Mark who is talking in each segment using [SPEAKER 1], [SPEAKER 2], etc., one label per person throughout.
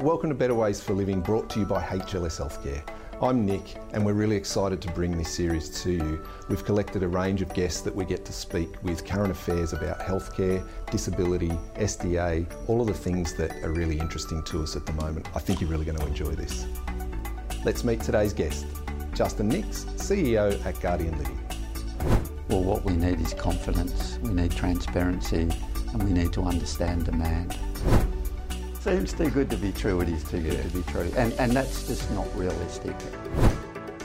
[SPEAKER 1] Welcome to Better Ways for Living, brought to you by HLS Healthcare. I'm Nick, and we're really excited to bring this series to you. We've collected a range of guests that we get to speak with current affairs about healthcare, disability, SDA, all of the things that are really interesting to us at the moment. I think you're really going to enjoy this. Let's meet today's guest, Justin Nix, CEO at Guardian Living.
[SPEAKER 2] Well, what we need is confidence, we need transparency, and we need to understand demand. Seems too good to be true, it is too good to be true. And, and that's just not realistic.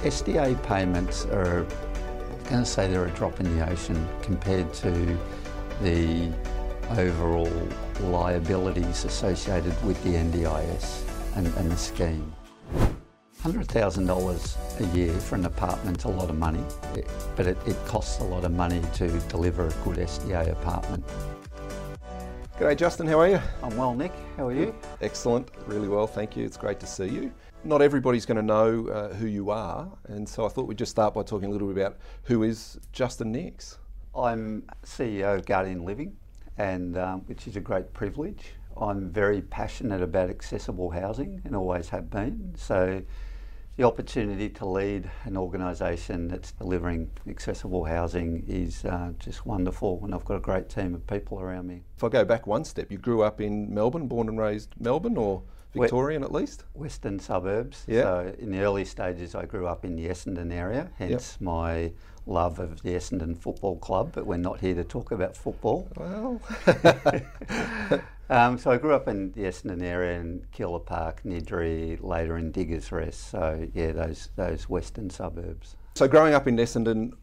[SPEAKER 2] SDA payments are, I'm going to say they're a drop in the ocean compared to the overall liabilities associated with the NDIS and, and the scheme. $100,000 a year for an apartment's a lot of money, but it, it costs a lot of money to deliver a good SDA apartment.
[SPEAKER 1] G'day, Justin. How are you?
[SPEAKER 2] I'm well, Nick. How are you?
[SPEAKER 1] Excellent. Really well, thank you. It's great to see you. Not everybody's going to know uh, who you are, and so I thought we'd just start by talking a little bit about who is Justin Nix.
[SPEAKER 2] I'm CEO of Guardian Living, and um, which is a great privilege. I'm very passionate about accessible housing and always have been. So the opportunity to lead an organisation that's delivering accessible housing is uh, just wonderful, and I've got a great team of people around me.
[SPEAKER 1] If I go back one step, you grew up in Melbourne, born and raised Melbourne, or Victorian at least?
[SPEAKER 2] Western suburbs. Yeah. So in the early stages, I grew up in the Essendon area, hence yep. my love of the Essendon Football Club, but we're not here to talk about football.
[SPEAKER 1] Well.
[SPEAKER 2] Um, so I grew up in the Essendon area in Keilor Park, Niddrie, later in Diggers Rest. So yeah, those those western suburbs.
[SPEAKER 1] So growing up in Essendon,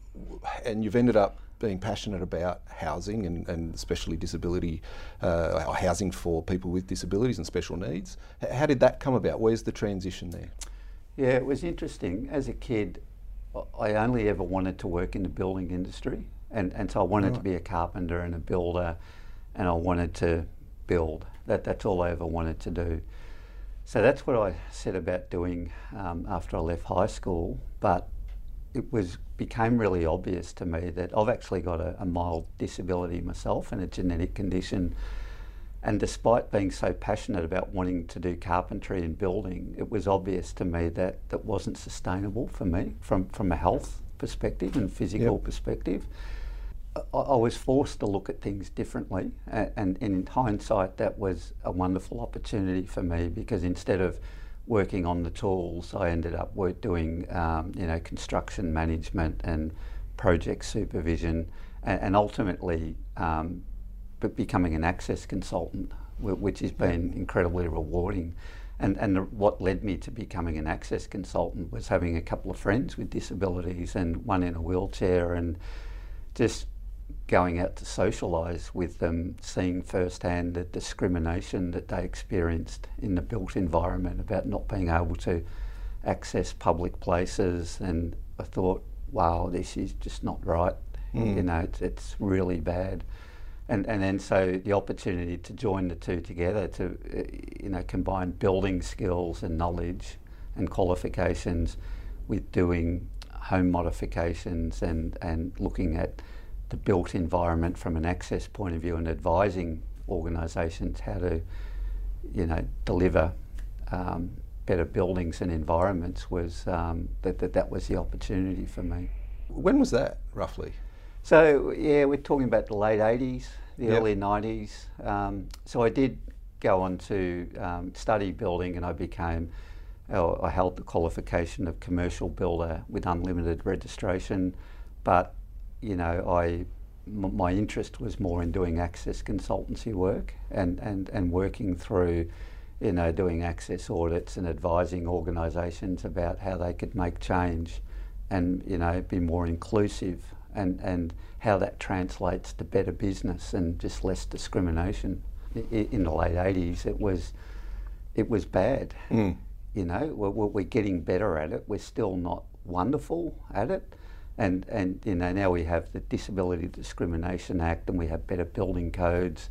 [SPEAKER 1] and you've ended up being passionate about housing and, and especially disability, uh, housing for people with disabilities and special needs. How did that come about? Where's the transition there?
[SPEAKER 2] Yeah, it was interesting. As a kid, I only ever wanted to work in the building industry, and, and so I wanted right. to be a carpenter and a builder, and I wanted to build. That, that's all I ever wanted to do. So that's what I set about doing um, after I left high school. But it was became really obvious to me that I've actually got a, a mild disability myself and a genetic condition. And despite being so passionate about wanting to do carpentry and building, it was obvious to me that that wasn't sustainable for me from, from a health perspective and physical yep. perspective. I was forced to look at things differently, and, and, in hindsight, that was a wonderful opportunity for me because instead of working on the tools, I ended up doing um, you know construction management and project supervision, and, and ultimately um, becoming an access consultant, which has been incredibly rewarding. And, and the, what led me to becoming an access consultant was having a couple of friends with disabilities and one in a wheelchair and just going out to socialise with them, seeing firsthand the discrimination that they experienced in the built environment about not being able to access public places. And I thought, wow, this is just not right. Mm. You know, it's, it's really bad. And, and then so the opportunity to join the two together to, uh, you know, combine building skills and knowledge and qualifications with doing home modifications and, and looking at the built environment from an access point of view and advising organisations how to, you know, deliver um, better buildings and environments was um, that, that that was the opportunity for me.
[SPEAKER 1] When was that roughly?
[SPEAKER 2] So yeah, we're talking about the late '80s, the yep. early '90s. Um, so I did go on to um, study building, and I became. Uh, I held the qualification of commercial builder with unlimited registration, but you know, I my interest was more in doing access consultancy work and, and, and working through, you know, doing access audits and advising organisations about how they could make change and, you know, be more inclusive and, and how that translates to better business and just less discrimination. In the late 80s, it was, it was bad. Mm. You know, we're, we're getting better at it. We're still not wonderful at it and, and you know, now we have the Disability Discrimination Act and we have better building codes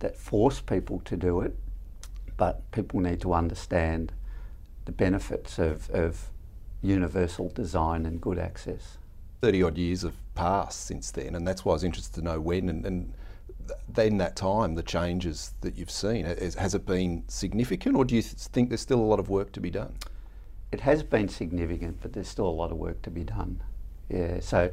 [SPEAKER 2] that force people to do it, but people need to understand the benefits of, of universal design and good access.
[SPEAKER 1] 30 odd years have passed since then, and that's why I was interested to know when and, and then that time, the changes that you've seen, has it been significant, or do you think there's still a lot of work to be done?
[SPEAKER 2] It has been significant, but there's still a lot of work to be done. Yeah, so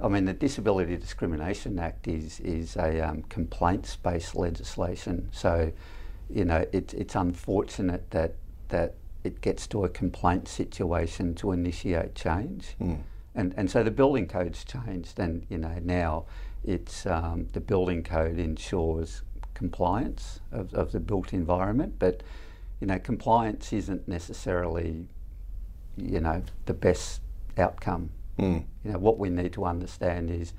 [SPEAKER 2] I mean, the Disability Discrimination Act is is a um, complaints-based legislation. So, you know, it, it's unfortunate that that it gets to a complaint situation to initiate change, mm. and and so the building code's changed, and you know now it's um, the building code ensures compliance of, of the built environment, but you know compliance isn't necessarily you know the best outcome Mm. You know, what we need to understand is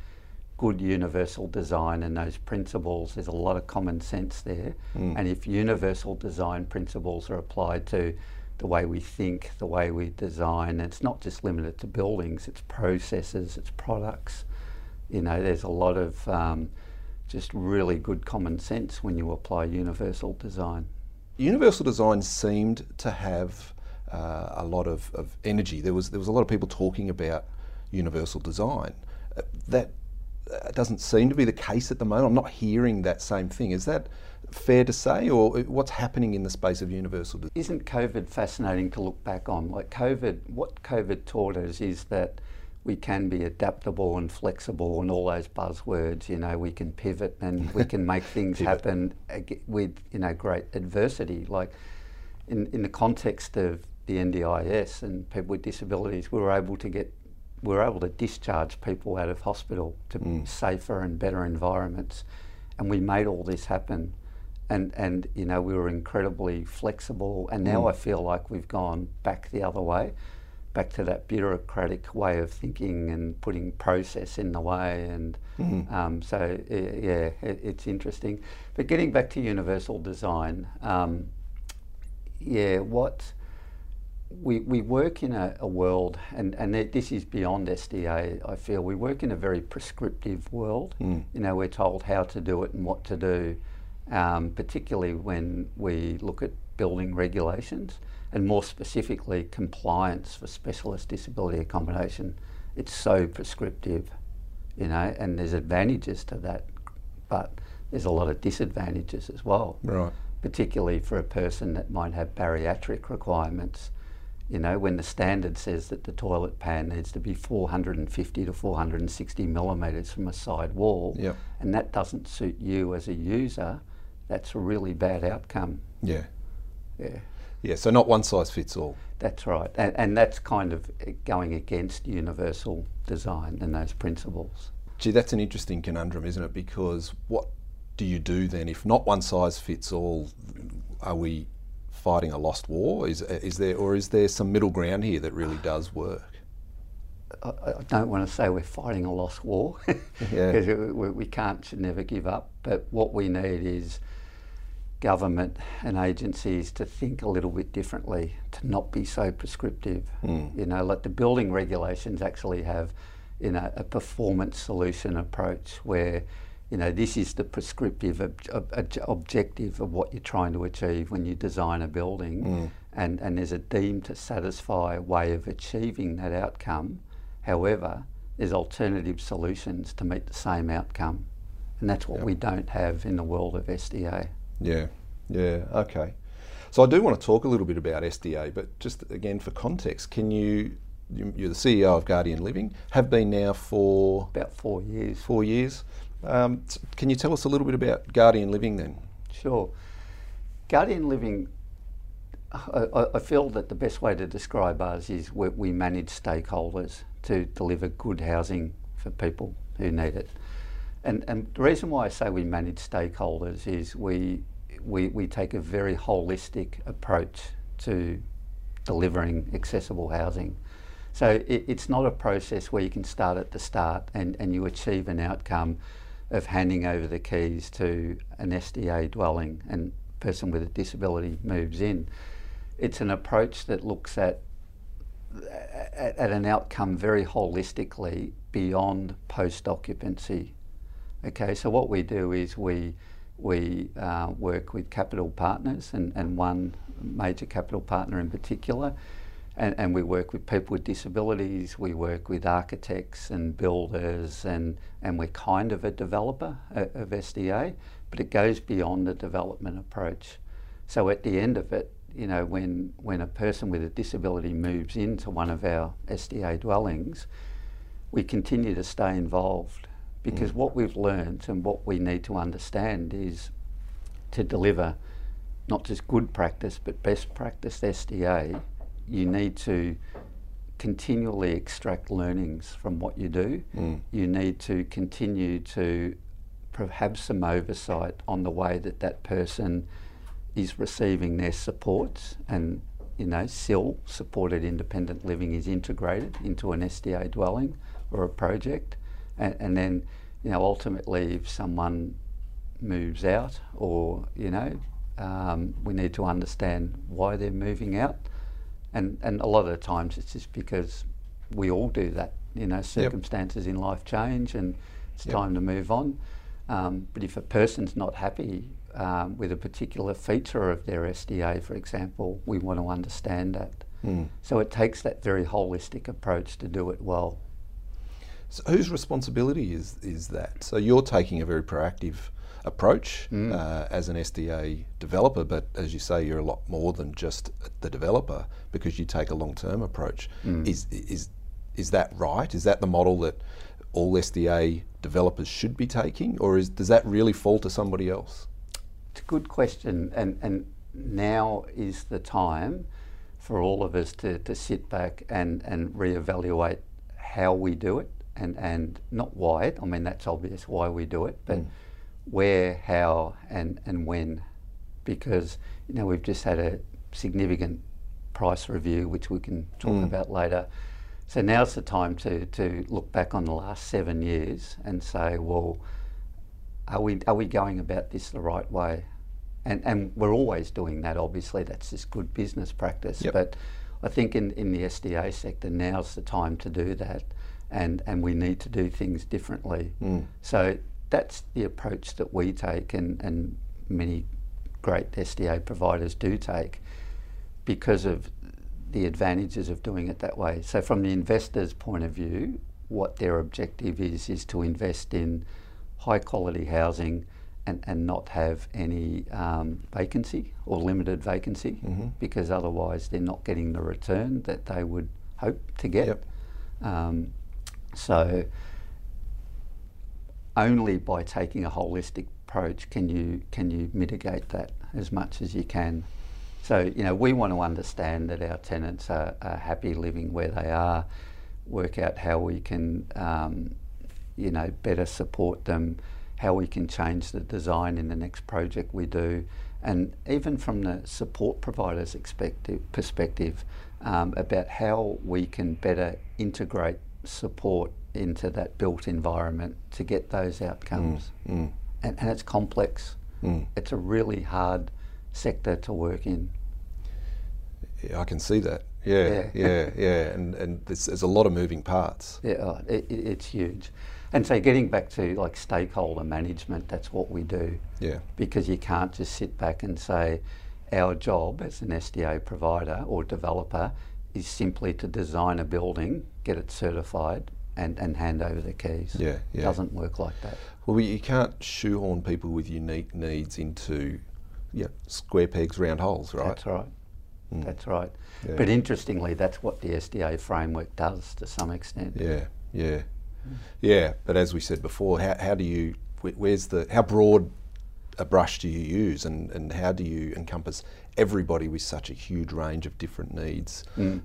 [SPEAKER 2] good universal design and those principles. There's a lot of common sense there, mm. and if universal design principles are applied to the way we think, the way we design, it's not just limited to buildings. It's processes, it's products. You know, there's a lot of um, just really good common sense when you apply universal design.
[SPEAKER 1] Universal design seemed to have uh, a lot of, of energy. There was there was a lot of people talking about universal design. Uh, that uh, doesn't seem to be the case at the moment. I'm not hearing that same thing. Is that fair to say, or what's happening in the space of universal design?
[SPEAKER 2] Isn't COVID fascinating to look back on? Like COVID, what COVID taught us is that we can be adaptable and flexible and all those buzzwords. You know, we can pivot and we can make things happen with you know great adversity. Like in in the context of the NDIS and people with disabilities, we were able to get were able to discharge people out of hospital to mm. safer and better environments, and we made all this happen. And and you know we were incredibly flexible, and now mm. I feel like we've gone back the other way, back to that bureaucratic way of thinking and putting process in the way. And mm. um, so yeah, it, it's interesting. But getting back to universal design, um, yeah, what we, we work in a, a world, and, and this is beyond SDA, I feel. We work in a very prescriptive world. Mm. You know, we're told how to do it and what to do, um, particularly when we look at building regulations and more specifically compliance for specialist disability accommodation. It's so prescriptive, you know, and there's advantages to that, but there's a lot of disadvantages as well.
[SPEAKER 1] Right.
[SPEAKER 2] Particularly for a person that might have bariatric requirements you know, when the standard says that the toilet pan needs to be 450 to 460 millimetres from a side wall,
[SPEAKER 1] yep.
[SPEAKER 2] and that doesn't suit you as a user, that's a really bad outcome.
[SPEAKER 1] Yeah.
[SPEAKER 2] Yeah.
[SPEAKER 1] Yeah, so not one size fits all.
[SPEAKER 2] That's right. And, and that's kind of going against universal design and those principles.
[SPEAKER 1] Gee, that's an interesting conundrum, isn't it? Because what do you do then if not one size fits all? Are we fighting a lost war? Is, is there, or is there some middle ground here that really does work?
[SPEAKER 2] I, I don't want to say we're fighting a lost war because yeah. we, we, can't, should never give up. But what we need is government and agencies to think a little bit differently, to not be so prescriptive. Mm. You know, let the building regulations actually have, you know, a performance solution approach where you know, this is the prescriptive ob ob objective of what you're trying to achieve when you design a building, mm. and, and there's a deemed to satisfy way of achieving that outcome. However, there's alternative solutions to meet the same outcome, and that's what yep. we don't have in the world of SDA.
[SPEAKER 1] Yeah, yeah, okay. So I do want to talk a little bit about SDA, but just again for context, can you you're the CEO of Guardian Living, have been now for
[SPEAKER 2] about four years.
[SPEAKER 1] Four years. Um, can you tell us a little bit about Guardian Living then?
[SPEAKER 2] Sure. Guardian Living, I, I feel that the best way to describe us is we, manage stakeholders to deliver good housing for people who need it. And, and the reason why I say we manage stakeholders is we, we, we take a very holistic approach to delivering accessible housing. So it, it's not a process where you can start at the start and, and you achieve an outcome of handing over the keys to an SDA dwelling and person with a disability moves in. It's an approach that looks at, at, at an outcome very holistically beyond post occupancy. Okay, so what we do is we we uh, work with capital partners and, and one major capital partner in particular, and, and we work with people with disabilities, we work with architects and builders, and, and we're kind of a developer of SDA, but it goes beyond the development approach. So at the end of it, you know, when, when a person with a disability moves into one of our SDA dwellings, we continue to stay involved because mm. what we've learned and what we need to understand is to deliver not just good practice but best practice SDA, you need to continually extract learnings from what you do. Mm. You need to continue to have some oversight on the way that that person is receiving their supports and you know SIL supported independent living is integrated into an SDA dwelling or a project and, and then you know ultimately if someone moves out or you know um, we need to understand why they're moving out and and a lot of the times it's just because we all do that you know circumstances yep. in life change and it's yep. time to move on um, but if a person's not happy um, with a particular feature of their SDA, for example, we want to understand that. Mm. So it takes that very holistic approach to do it well.
[SPEAKER 1] So whose responsibility is, is that? So you're taking a very proactive approach mm. uh, as an SDA developer, but as you say, you're a lot more than just the developer because you take a long-term approach. Mm. Is is is that right? Is that the model that all SDA developers should be taking, or is, does that really fall to somebody else?
[SPEAKER 2] It's a good question, and, and now is the time for all of us to, to sit back and, and reevaluate how we do it and, and not why it, I mean, that's obvious why we do it, but mm. Where, how, and, and when. Because, you know, we've just had a significant price review, which we can talk mm. about later. So now's the time to, to look back on the last seven years and say, well, are we, are we going about this the right way? And, and we're always doing that, obviously, that's just good business practice. Yep. But I think in, in the SDA sector, now's the time to do that, and, and we need to do things differently. Mm. So that's the approach that we take, and, and many great SDA providers do take because of the advantages of doing it that way. So, from the investor's point of view, what their objective is is to invest in high quality housing and, and not have any um, vacancy or limited vacancy mm-hmm. because otherwise they're not getting the return that they would hope to get. Yep. Um, so only by taking a holistic approach can you can you mitigate that as much as you can. So you know we want to understand that our tenants are, are happy living where they are, work out how we can um, you know, better support them, how we can change the design in the next project we do, and even from the support providers' perspective um, about how we can better integrate support into that built environment to get those outcomes. Mm, mm. And, and, it's complex. Mm. It's a really hard sector to work in.
[SPEAKER 1] Yeah, I can see that. Yeah, yeah, yeah, yeah. And, and there's, there's, a lot of moving parts.
[SPEAKER 2] Yeah, oh, it, it's huge. And so getting back to like stakeholder management, that's what we do.
[SPEAKER 1] Yeah.
[SPEAKER 2] Because you can't just sit back and say, our job as an SDA provider or developer is simply to design a building, get it certified, and, and hand over the keys.
[SPEAKER 1] Yeah, yeah.
[SPEAKER 2] It doesn't work like that.
[SPEAKER 1] Well, you can't shoehorn people with unique needs into yeah, square pegs, round holes, right?
[SPEAKER 2] That's right. Mm. That's right. Yeah. But interestingly, that's what the SDA framework does to some extent.
[SPEAKER 1] Yeah, yeah. Yeah, but as we said before, how, how do you, where's the, how broad a brush do you use and, and how do you encompass everybody with such a huge range of different needs, mm.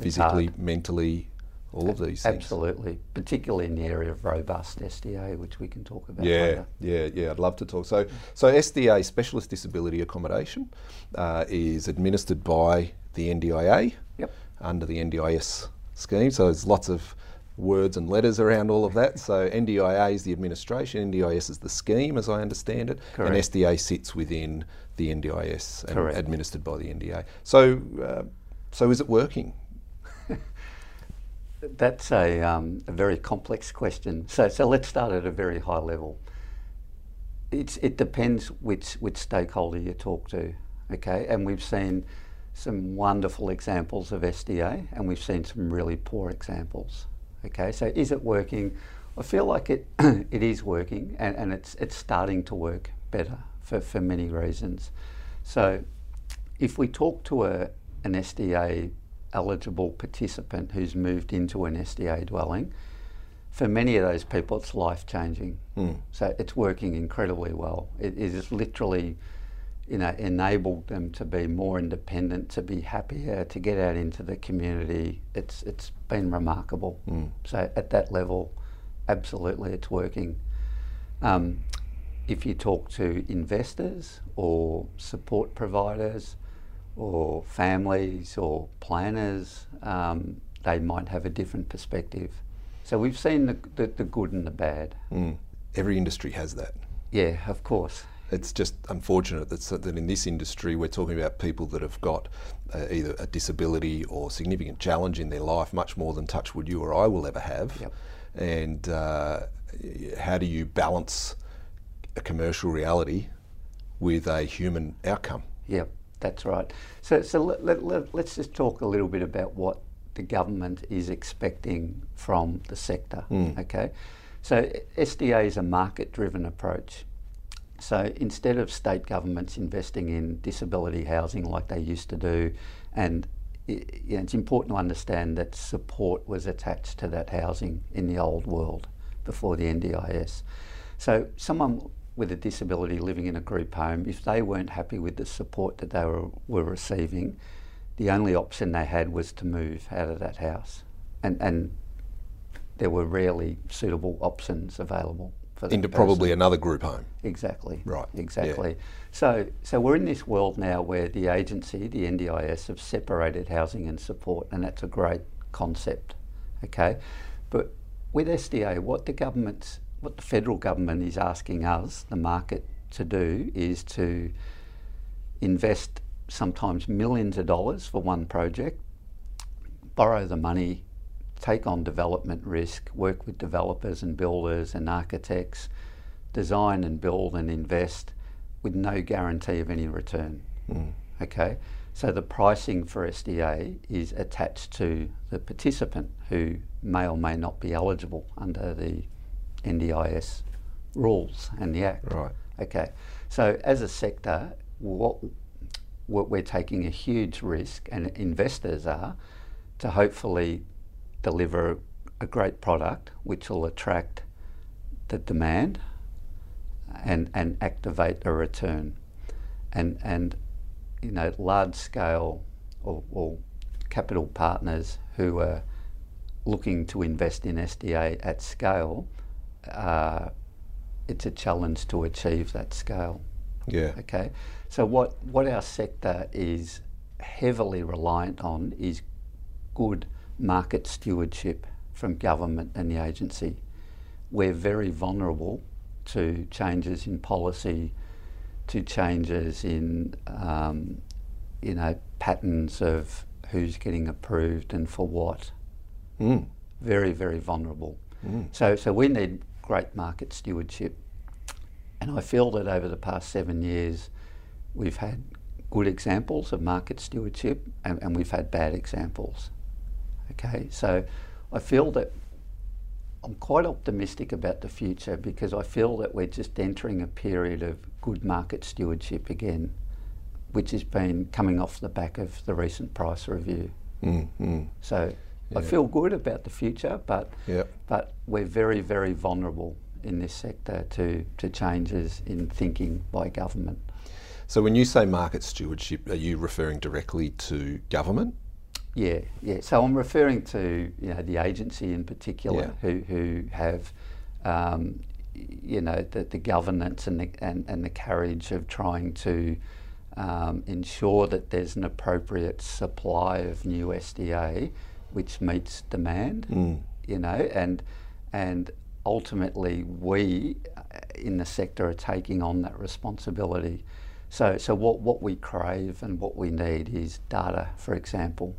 [SPEAKER 1] physically, mentally, all of these
[SPEAKER 2] things? Absolutely, particularly in the area of robust SDA, which we can talk about
[SPEAKER 1] yeah,
[SPEAKER 2] later.
[SPEAKER 1] Yeah, yeah, I'd love to talk. So, so SDA, Specialist Disability Accommodation, uh, is administered by the NDIA
[SPEAKER 2] yep.
[SPEAKER 1] under the NDIS scheme. So there's lots of words and letters around all of that. So NDIA is the administration, NDIS is the scheme, as I understand it, Correct. and SDA sits within the NDIS and Correct. administered by the NDA. So, uh, so is it working?
[SPEAKER 2] That's a, um, a, very complex question. So, so let's start at a very high level. It's, it depends which which stakeholder you talk to, okay? And we've seen some wonderful examples of SDA, and we've seen some really poor examples. Okay, so is it working? I feel like it it is working, and, and it's it's starting to work better for, for many reasons. So, if we talk to a an SDA eligible participant who's moved into an SDA dwelling, for many of those people, it's life changing.
[SPEAKER 1] Mm.
[SPEAKER 2] So it's working incredibly well. It, is literally you know, enabled them to be more independent, to be happier, to get out into the community. It's it's been remarkable.
[SPEAKER 1] Mm.
[SPEAKER 2] So at that level, absolutely, it's working. Um, if you talk to investors or support providers or families or planners, um, they might have a different perspective. So we've seen the, the, the good and the bad.
[SPEAKER 1] Mm. Every industry has that.
[SPEAKER 2] Yeah, of course
[SPEAKER 1] it's just unfortunate that, that in this industry we're talking about people that have got uh, either a disability or significant challenge in their life, much more than Touchwood you or I will ever have.
[SPEAKER 2] Yep.
[SPEAKER 1] And uh, how do you balance a commercial reality with a human outcome?
[SPEAKER 2] Yep, that's right. So, so let, let, let, let's just talk a little bit about what the government is expecting from the sector.
[SPEAKER 1] Mm.
[SPEAKER 2] Okay, so SDA is a market-driven approach. So instead of state governments investing in disability housing like they used to do, and it, you know, it's important to understand that support was attached to that housing in the old world before the NDIS. So someone with a disability living in a group home, if they weren't happy with the support that they were, were receiving, the only option they had was to move out of that house. And, and there were rarely suitable options available
[SPEAKER 1] for into probably another group home.
[SPEAKER 2] Exactly.
[SPEAKER 1] Right.
[SPEAKER 2] Exactly. Yeah. So, so we're in this world now where the agency, the NDIS, have separated housing and support, and that's a great concept. Okay, but with SDA, what the government, what the federal government is asking us, the market, to do is to invest sometimes millions of dollars for one project, borrow the money take on development risk, work with developers and builders and architects, design and build and invest with no guarantee of any return.
[SPEAKER 1] Mm.
[SPEAKER 2] Okay, so the pricing for SDA is attached to the participant who may or may not be eligible under the NDIS rules and the Act.
[SPEAKER 1] Right.
[SPEAKER 2] Okay, so as a sector, what, what we're taking a huge risk, and investors are, to hopefully deliver a great product which will attract the demand and, and activate a return. And, and you know, large scale or, or capital partners who are looking to invest in SDA at scale, uh, it's a challenge to achieve that scale.
[SPEAKER 1] Yeah.
[SPEAKER 2] Okay. So what what our sector is heavily reliant on is good market stewardship from government and the agency. We're very vulnerable to changes in policy, to changes in um, you know patterns of who's getting approved and for what.
[SPEAKER 1] Mm.
[SPEAKER 2] Very very vulnerable.
[SPEAKER 1] Mm.
[SPEAKER 2] So so we need great market stewardship, and I feel that over the past seven years, we've had good examples of market stewardship, and, and we've had bad examples. Okay, so I feel that I'm quite optimistic about the future because I feel that we're just entering a period of good market stewardship again, which has been coming off the back of the recent price review.
[SPEAKER 1] Mm, mm.
[SPEAKER 2] So. I feel good about the future, but
[SPEAKER 1] yep.
[SPEAKER 2] but we're very very vulnerable in this sector to to changes in thinking by government.
[SPEAKER 1] So when you say market stewardship, are you referring directly to government?
[SPEAKER 2] Yeah, yeah. So I'm referring to you know the agency in particular
[SPEAKER 1] yeah.
[SPEAKER 2] who who have um, you know the, the governance and the and, and the courage of trying to um, ensure that there's an appropriate supply of new SDA which meets demand.
[SPEAKER 1] Mm.
[SPEAKER 2] You know, and and ultimately we uh, in the sector are taking on that responsibility. So, so what, what we crave and what we need is data, for example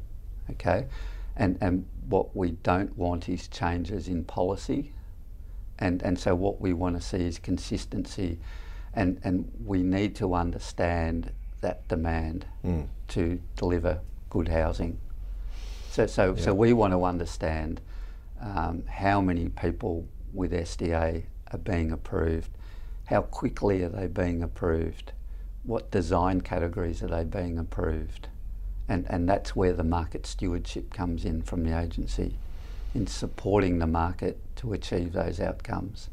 [SPEAKER 2] okay? And, and what we don't want is changes in policy. And, and so what we want to see is consistency. And, and we need to understand that demand mm. to deliver good housing. So, so, yeah. so we want to understand um, how many people with SDA are being approved, how quickly are they being approved, what design categories are they being approved, and, and that's where the market stewardship comes in from the agency in supporting the market to achieve those outcomes.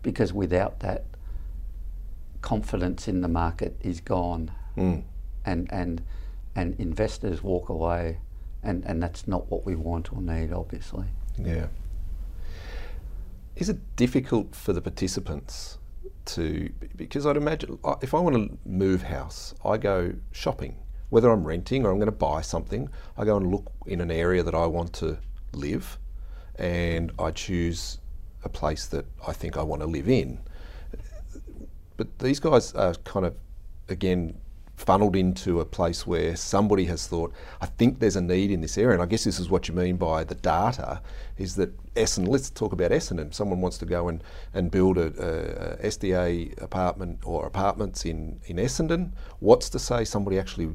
[SPEAKER 2] Because without that, confidence in the market is gone. Mm. And, and, and investors walk away, and, and that's not what we want or need, obviously.
[SPEAKER 1] Yeah. Is it difficult for the participants to, because I'd imagine if I want to move house, I go shopping whether I'm renting or I'm going to buy something, I go and look in an area that I want to live and I choose a place that I think I want to live in. But these guys are kind of, again, funneled into a place where somebody has thought, I think there's a need in this area. And I guess this is what you mean by the data is that Essendon, let's talk about Essendon. Someone wants to go and, and build a, a, a SDA apartment or apartments in, in Essendon. What's to say somebody actually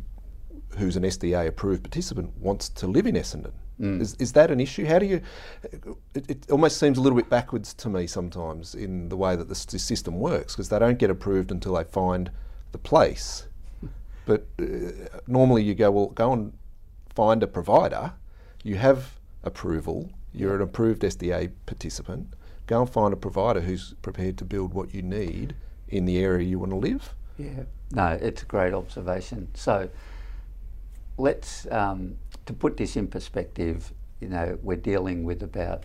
[SPEAKER 1] who's an SDA approved participant wants to live in Essendon. Mm. Is, is that an issue? How do you? It, it, almost seems a little bit backwards to me sometimes in the way that the system works because they don't get approved until they find the place. But uh, normally you go, well, go and find a provider. You have approval. You're an approved SDA participant. Go and find a provider who's prepared to build what you need in the area you want to live.
[SPEAKER 2] Yeah, no, it's a great observation. So let's um, to put this in perspective. You know, we're dealing with about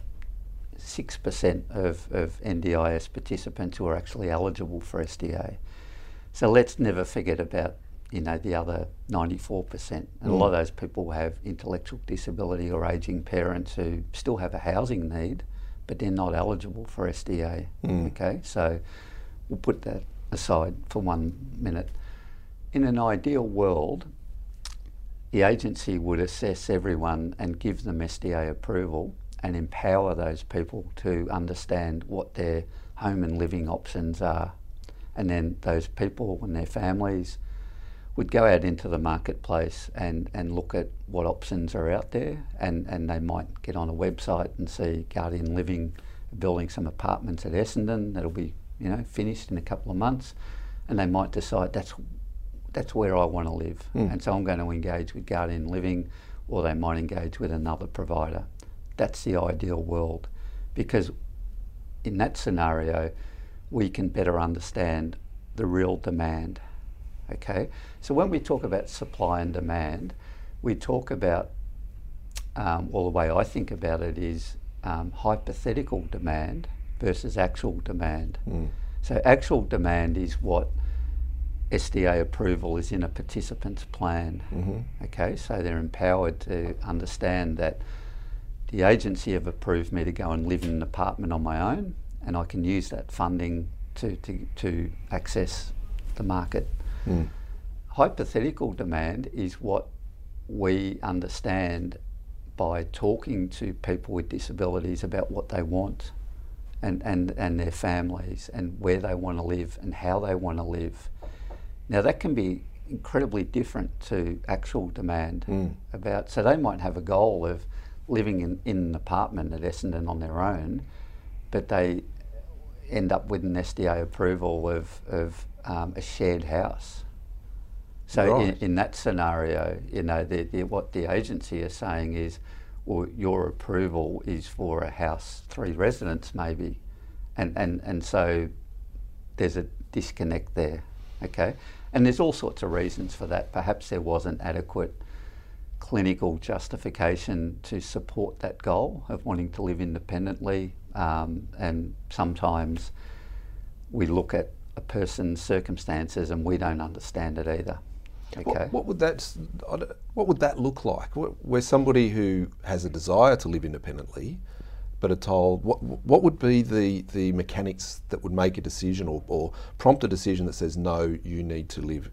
[SPEAKER 2] six percent of, of NDIS participants who are actually eligible for SDA. So let's never forget about you know the other 94%. And mm. a lot of those people have intellectual disability or aging parents who still have a housing need, but they're not eligible for SDA. Mm. Okay, so we'll put that aside for one minute. In an ideal world, the agency would assess everyone and give them SDA approval and empower those people to understand what their home and living options are. And then those people and their families would go out into the marketplace and, and look at what options are out there and, and they might get on a website and see Guardian Living building some apartments at Essendon that'll be you know finished in a couple of months and they might decide that's that's where I want to live. Mm. And so I'm going to engage with Guardian Living or they might engage with another provider. That's the ideal world because in that scenario, we can better understand the real demand. Okay, so when we talk about supply and demand, we talk about, um, well, the way I think about it is um, hypothetical demand versus actual demand. Mm. So, actual demand is what SDA approval is in a participant's plan. Mm-hmm. Okay, so they're empowered to understand that the agency have approved me to go and live in an apartment on my own, and I can use that funding to, to, to access the market. Mm. Hypothetical demand is what we understand by talking to people with disabilities about what they want and, and, and their families and where they want to live and how they want to live now that can be incredibly different to actual demand mm. about so they might have a goal of living in, in an apartment at Essendon on their own, but they end up with an SDA approval of, of um, a shared house. So right. in, in, that scenario, you know, the, the, what the agency is saying is, well, your approval is for a house, three residents maybe, and and and so there's a disconnect there. Okay, and there's all sorts of reasons for that. Perhaps there wasn't adequate clinical justification to support that goal of wanting to live independently. Um, and sometimes we look at a person's circumstances and we don't understand it either.
[SPEAKER 1] Okay. What, what, would that what would that look like? Where somebody who has a desire to live independently but are told what what would be the the mechanics that would make a decision or, or prompt a decision that says no, you need to live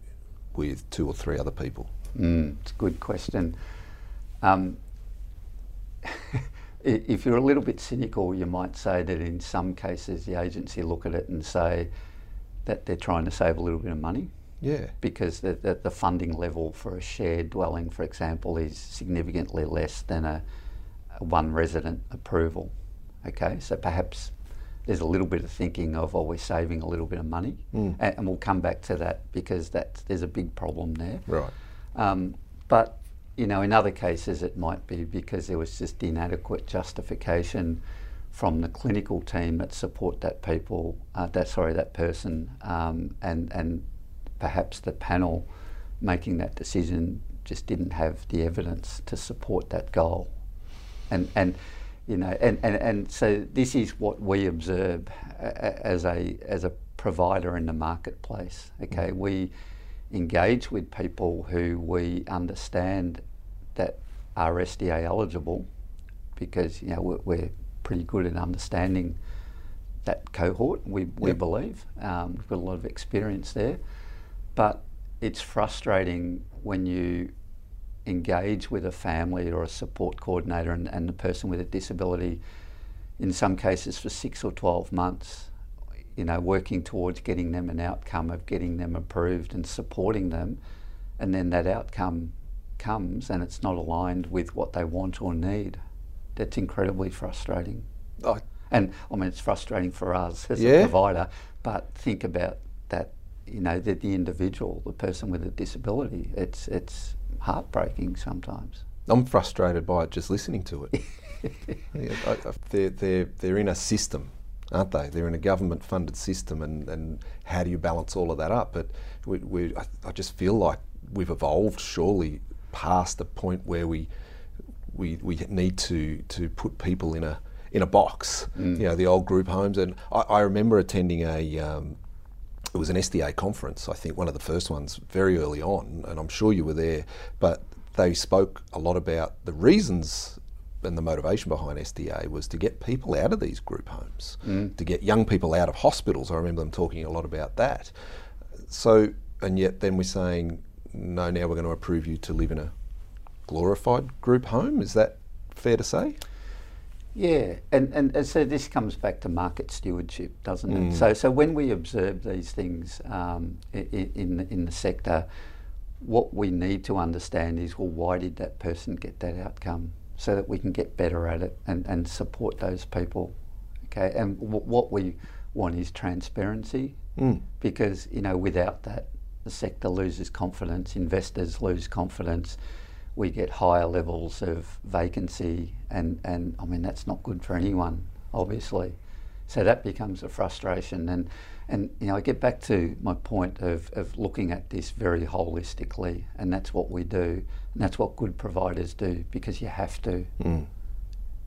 [SPEAKER 1] with two or three other people?
[SPEAKER 2] Mm, it's a good question. Um, if you're a little bit cynical, you might say that in some cases the agency look at it and say that they're trying to save a little bit of money.
[SPEAKER 1] Yeah.
[SPEAKER 2] Because the, the, the funding level for a shared dwelling, for example, is significantly less than a, a one resident approval. Okay, so perhaps there's a little bit of thinking of, oh, we're saving a little bit of money,
[SPEAKER 1] Mm.
[SPEAKER 2] and, and we'll come back to that because that there's a big problem there.
[SPEAKER 1] Right.
[SPEAKER 2] Um, but you know, in other cases, it might be because there was just inadequate justification from the clinical team that support that people, uh, that sorry, that person, um, and and perhaps the panel making that decision just didn't have the evidence to support that goal, and and you know, and, and, and so this is what we observe as a as a provider in the marketplace. Okay, we engage with people who we understand that are SDA eligible because you know we're, we're pretty good at understanding that cohort. We we
[SPEAKER 1] Yep.
[SPEAKER 2] believe um, we've got a lot of experience there, but it's frustrating when you engage with a family or a support coordinator and, and the person with a disability in some cases for six or 12 months, you know, working towards getting them an outcome of getting them approved and supporting them. And then that outcome comes and it's not aligned with what they want or need. That's incredibly frustrating.
[SPEAKER 1] I,
[SPEAKER 2] And I mean, it's frustrating for us as
[SPEAKER 1] Yeah.
[SPEAKER 2] a provider, but think about that, you know, the, the individual, the person with a disability. It's, it's heartbreaking sometimes.
[SPEAKER 1] I'm frustrated by it just listening to it. Yeah, I, I, they're, they're, they're in a system, aren't they? They're in a government funded system, and, and how do you balance all of that up? But we, we, I, I just feel like we've evolved surely past the point where we, we, we need to, to put people in a, in a box, you know, the old group homes. And I, I remember attending a, um, it was an SDA conference, I think one of the first ones very early on, and I'm sure you were there, but they spoke a lot about the reasons and the motivation behind SDA was to get people out of these group homes, to get young people out of hospitals. I remember them talking a lot about that. So, and yet then we're saying, no, now we're going to approve you to live in a glorified group home. Is that fair to say?
[SPEAKER 2] Yeah, and, and, so this comes back to market stewardship, doesn't
[SPEAKER 1] Mm.
[SPEAKER 2] it? So so when we observe these things um, in, in the- in the sector, what we need to understand is well, why did that person get that outcome, so that we can get better at it and, and support those people. Okay, and w- what we want is transparency,
[SPEAKER 1] Mm.
[SPEAKER 2] because you know without that, the sector loses confidence, investors lose confidence, we get higher levels of vacancy, and, and I mean that's not good for anyone, obviously. So that becomes a frustration, and and you know I get back to my point of, of looking at this very holistically, and that's what we do, and that's what good providers do because you have to,
[SPEAKER 1] Mm.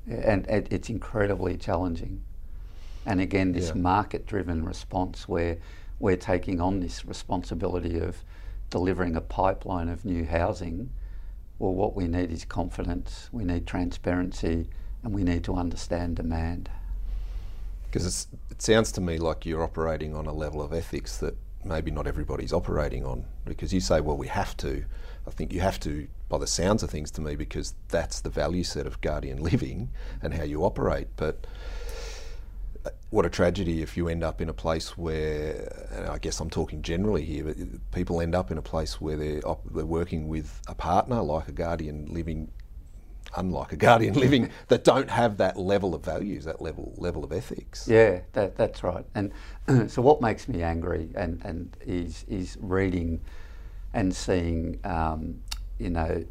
[SPEAKER 2] and it, it's incredibly challenging. And again, this
[SPEAKER 1] Yeah.
[SPEAKER 2] market driven response where we're taking on this responsibility of delivering a pipeline of new housing. Well, what we need is confidence, we need transparency, and we need to understand demand.
[SPEAKER 1] Because it sounds to me like you're operating on a level of ethics that maybe not everybody's operating on. Because you say, well, we have to. I think you have to, by the sounds of things to me, because that's the value set of Guardian living and how you operate. But what a tragedy if you end up in a place where, and I guess I'm talking generally here, but people end up in a place where they're, they're working with a partner like a Guardian living unlike a guardian living that don't have that level of values, that level level of ethics.
[SPEAKER 2] Yeah, that, that's right. And so, what makes me angry and, and is is reading and seeing, um, you know,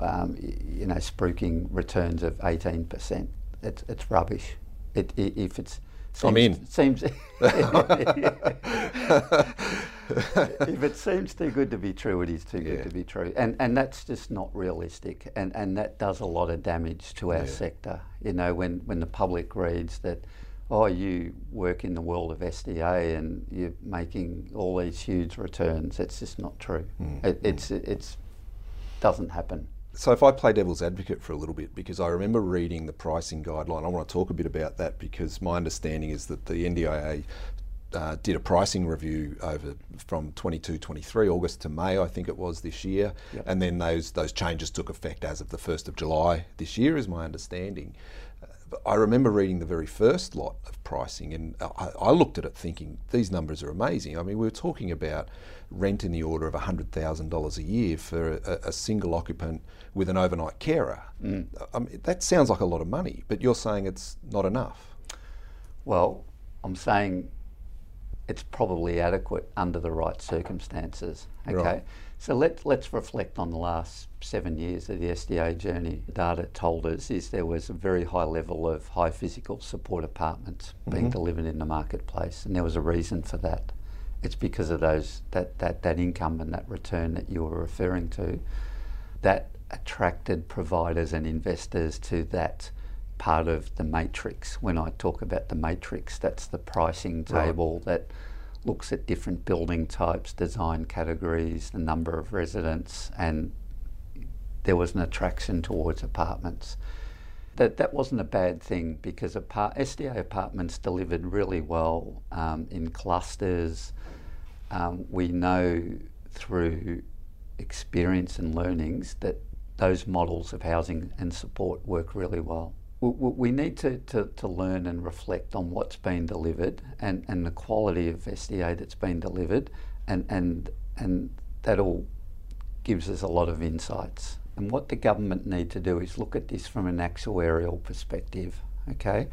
[SPEAKER 2] um, you know, spruiking returns of eighteen percent. It's it's rubbish. It, if it's
[SPEAKER 1] I'm in.
[SPEAKER 2] Seems if it seems too good to be true, it is too
[SPEAKER 1] Yeah.
[SPEAKER 2] good to be true, and and that's just not realistic, and and that does a lot of damage to our
[SPEAKER 1] Yeah.
[SPEAKER 2] sector. You know, when when the public reads that, oh, you work in the world of SDA and you're making all these huge returns, it's just not true.
[SPEAKER 1] Mm,
[SPEAKER 2] It, it's it's doesn't happen.
[SPEAKER 1] So if I play devil's advocate for a little bit, because I remember reading the pricing guideline, I want to talk a bit about that because my understanding is that the NDIA uh, did a pricing review over from 22, 23, August to May, I think it was this year,
[SPEAKER 2] Yep.
[SPEAKER 1] and then those those changes took effect as of the 1st of July this year, is my understanding. I remember reading the very first lot of pricing, and I, I, looked at it thinking these numbers are amazing. I mean, we were talking about rent in the order of hundred thousand dollars a year for a, a, single occupant with an overnight carer. Mm. I mean, that sounds like a lot of money, but you're saying it's not enough.
[SPEAKER 2] Well, I'm saying it's probably adequate under the right circumstances. Okay. Right. So let, let's reflect on the last seven years of the SDA journey. The data told us is there was a very high level of high physical support apartments mm-hmm. being delivered in the marketplace, and there was a reason for that. It's because of those that, that, that income and that return that you were referring to that attracted providers and investors to that part of the matrix. When I talk about the matrix, that's the pricing table right. that looks at different building types, design categories, the number of residents, and there was an attraction towards apartments. That, that wasn't a bad thing because apart, SDA apartments delivered really well um, in clusters. Um, we know through experience and learnings that those models of housing and support work really well we need to, to, to, learn and reflect on what's been delivered and, and the quality of SDA that's been delivered, and, and, and that all gives us a lot of insights. And what the government need to do is look at this from an actuarial perspective. Okay,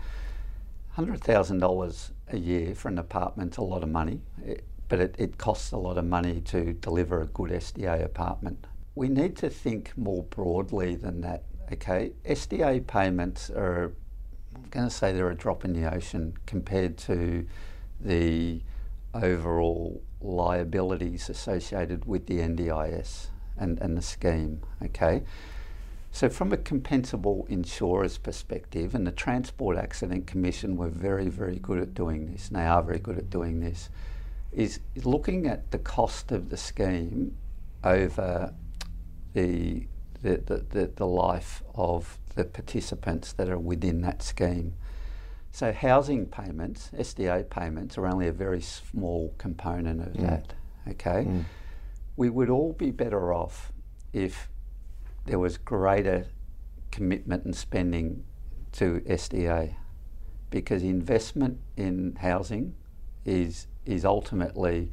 [SPEAKER 2] hundred thousand dollars a year for an apartment's a lot of money, it, but it, it costs a lot of money to deliver a good SDA apartment. We need to think more broadly than that Okay, SDA payments are, I'm going to say they're a drop in the ocean compared to the overall liabilities associated with the NDIS and, and the scheme. Okay, so from a compensable insurer's perspective, and the Transport Accident Commission were very, very good at doing this, and they are very good at doing this, is looking at the cost of the scheme over the the, the, the, the life of the participants that are within that scheme. So housing payments, SDA payments, are only a very small component of mm. that. Okay, mm. we would all be better off if there was greater commitment and spending to SDA, because investment in housing is is ultimately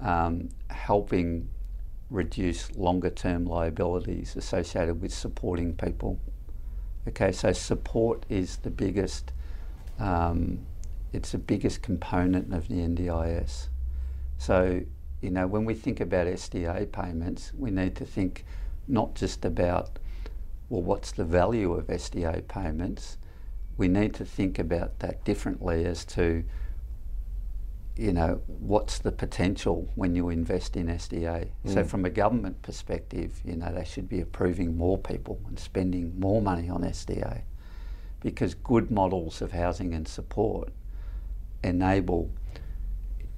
[SPEAKER 2] um, helping reduce longer term liabilities associated with supporting people. Okay, so support is the biggest, um, it's the biggest component of the NDIS. So, you know, when we think about SDA payments, we need to think not just about, well, what's the value of SDA payments? We need to think about that differently as to you know, what's the potential when you invest in SDA? Mm. So, from a government perspective, you know, they should be approving more people and spending more money on SDA because good models of housing and support enable,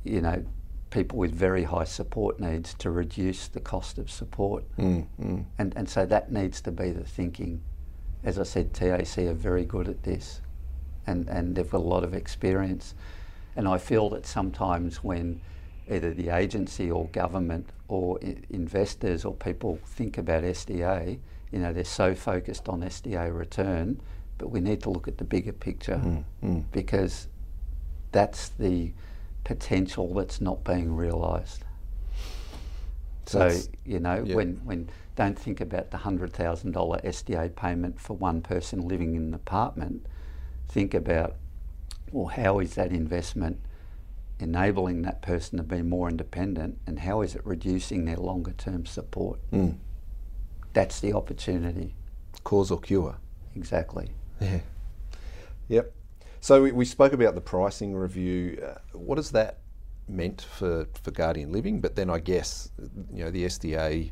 [SPEAKER 2] you know, people with very high support needs to reduce the cost of support. Mm, mm. And, and so that needs to be the thinking. As I said, TAC are very good at this and, and they've got a lot of experience. And I feel that sometimes when either the agency or government or I- investors or people think about SDA, you know, they're so focused on SDA return, but we need to look at the bigger picture mm, mm. because that's the potential that's not being realised. So, you know, yeah. when, when don't think about the $100,000 SDA payment for one person living in an apartment, think about well, how is that investment enabling that person to be more independent and how is it reducing their longer term support? Mm. That's the opportunity.
[SPEAKER 1] Cause or cure.
[SPEAKER 2] Exactly.
[SPEAKER 1] Yeah. Yep. So we, we spoke about the pricing review. Uh, what has that meant for, for Guardian Living? But then I guess, you know, the SDA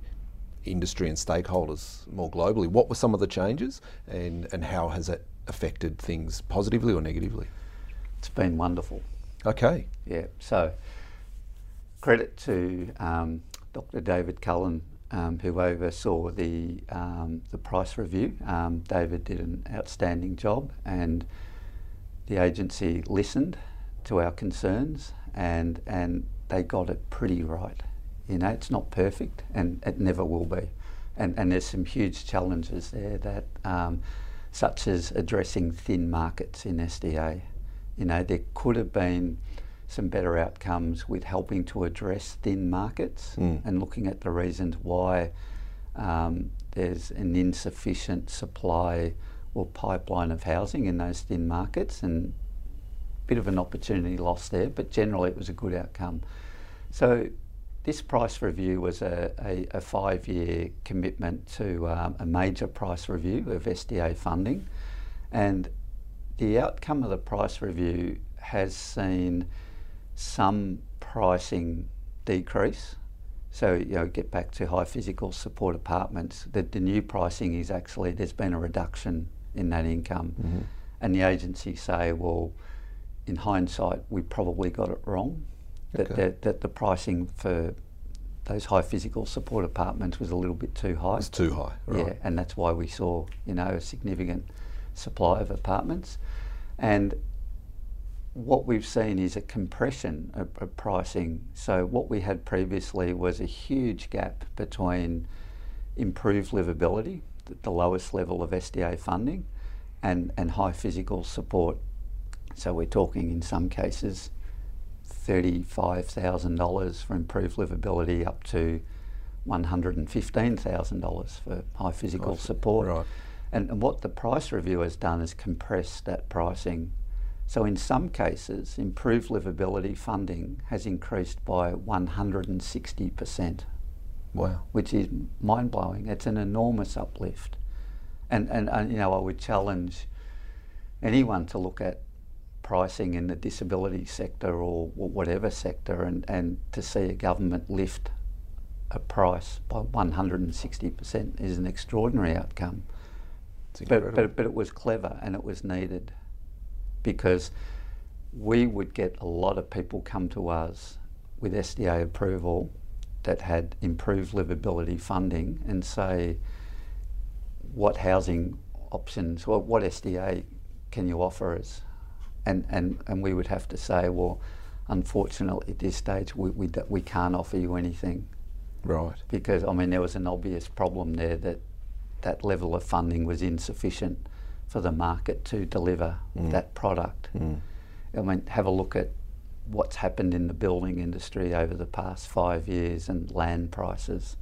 [SPEAKER 1] industry and stakeholders more globally, what were some of the changes and, and how has it affected things positively or negatively?
[SPEAKER 2] It's been wonderful.
[SPEAKER 1] Okay.
[SPEAKER 2] Yeah. So credit to um, Dr. David Cullen, um, who oversaw the um, the price review. Um, David did an outstanding job, and the agency listened to our concerns, and and they got it pretty right. You know, it's not perfect, and it never will be. And and there's some huge challenges there that um, such as addressing thin markets in SDA. You know, there could have been some better outcomes with helping to address thin markets
[SPEAKER 1] Mm.
[SPEAKER 2] and looking at the reasons why um, there's an insufficient supply or pipeline of housing in those thin markets and a bit of an opportunity lost there, but generally it was a good outcome. So this price review was a, a, a five-year commitment to um, a major price review of SDA funding, and the outcome of the price review has seen some pricing decrease. So you know, get back to high physical support apartments. The, the new pricing is actually there's been a reduction in that income,
[SPEAKER 1] Mm-hmm.
[SPEAKER 2] and the agencies say, well, in hindsight, we probably got it wrong. That,
[SPEAKER 1] Okay.
[SPEAKER 2] that, that the pricing for those high physical support apartments was a little bit too high.
[SPEAKER 1] It's too high. Right.
[SPEAKER 2] Yeah, and that's why we saw, you know, a significant supply of apartments. And what we've seen is a compression of, of pricing. So what we had previously was a huge gap between improved livability, the, lowest level of SDA funding, and, and high physical support. So we're talking in some cases $35,000 for improved livability up to $115,000 for high physical support.
[SPEAKER 1] right.
[SPEAKER 2] And, and what the price review has done is compressed that pricing. So in some cases, improved livability funding has increased by 160%,
[SPEAKER 1] Wow.
[SPEAKER 2] which is mind blowing. It's an enormous uplift. And, and, and, you know, I would challenge anyone to look at pricing in the disability sector or wh- whatever sector and, and to see a government lift a price by 160% is an extraordinary outcome. But, but, but it was clever and it was needed because we would get a lot of people come to us with SDA approval that had improved livability funding and say, what housing options, what, what SDA can you offer us? And, and, and we would have to say, well, unfortunately at this stage we, we, we can't offer you anything
[SPEAKER 1] right.
[SPEAKER 2] because I mean there was an obvious problem there that that level of funding was insufficient for the market to deliver that product.
[SPEAKER 1] Mm.
[SPEAKER 2] I mean, have a look at what's happened in the building industry over the past five years and land prices.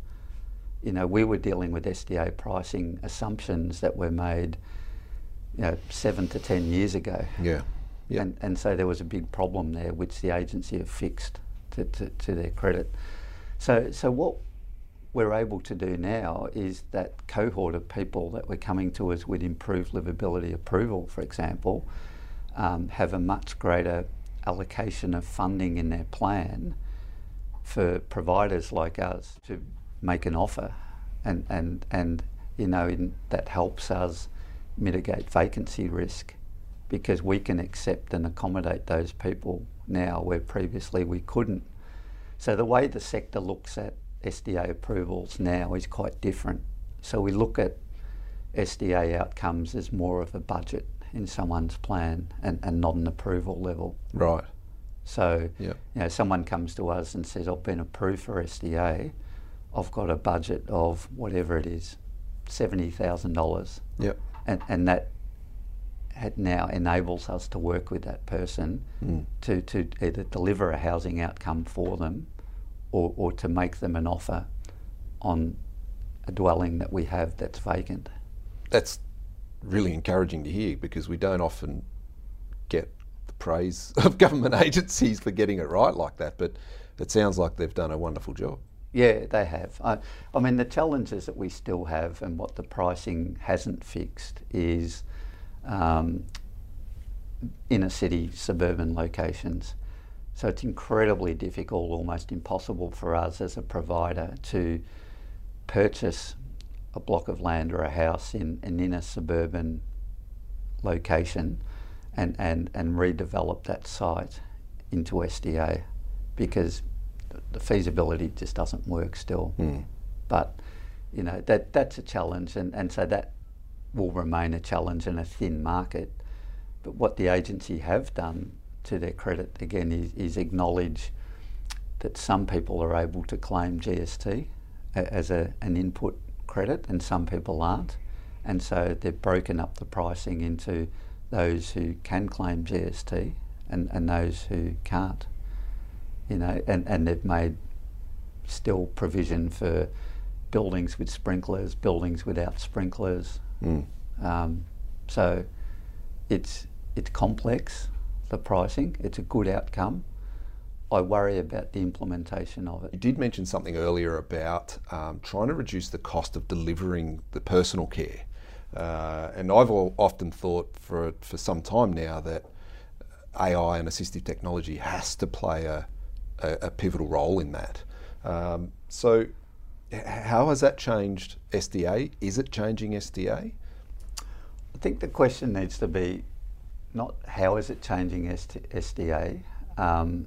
[SPEAKER 2] You know, we were dealing with SDA pricing assumptions that were made, you know, seven to ten years ago.
[SPEAKER 1] Yeah. Yeah.
[SPEAKER 2] And, and so there was a big problem there, which the agency have fixed to, to, to their credit. So, so what we're able to do now is that cohort of people that were coming to us with improved livability approval, for example, um, have a much greater allocation of funding in their plan for providers like us to make an offer, and and and you know in, that helps us mitigate vacancy risk because we can accept and accommodate those people now where previously we couldn't. So the way the sector looks at SDA approvals now is quite different. So we look at SDA outcomes as more of a budget in someone's plan and, and not an approval level.
[SPEAKER 1] Right.
[SPEAKER 2] So,
[SPEAKER 1] Yep.
[SPEAKER 2] you know, someone comes to us and says, I've been approved for SDA, I've got a budget of whatever it is, $70,000.
[SPEAKER 1] Yep.
[SPEAKER 2] And, and that had now enables us to work with that person
[SPEAKER 1] Mm.
[SPEAKER 2] to, to either deliver a housing outcome for them or, or to make them an offer on a dwelling that we have that's vacant.
[SPEAKER 1] That's really encouraging to hear because we don't often get the praise of government agencies for getting it right like that. But it sounds like they've done a wonderful job.
[SPEAKER 2] Yeah, they have. I, I mean, the challenges that we still have and what the pricing hasn't fixed is um, inner city suburban locations. So it's incredibly difficult, almost impossible for us as a provider to purchase a block of land or a house in an inner suburban location and, and, and redevelop that site into SDA because the feasibility just doesn't work still.
[SPEAKER 1] Mm.
[SPEAKER 2] But you know that that's a challenge, and, and so that will remain a challenge in a thin market. But what the agency have done, to their credit, again, is, is acknowledge that some people are able to claim GST as a, an input credit, and some people aren't. And so they've broken up the pricing into those who can claim GST and, and those who can't. You know, and, and they've made still provision for buildings with sprinklers, buildings without sprinklers.
[SPEAKER 1] Mm.
[SPEAKER 2] Um, so it's it's complex, the pricing. It's a good outcome. I worry about the implementation of it.
[SPEAKER 1] You did mention something earlier about um, trying to reduce the cost of delivering the personal care. Uh, and I've often thought for, for some time now that AI and assistive technology has to play a, a, a pivotal role in that. Um, so, how has that changed SDA? Is it changing SDA?
[SPEAKER 2] I think the question needs to be not how is it changing SDA, um,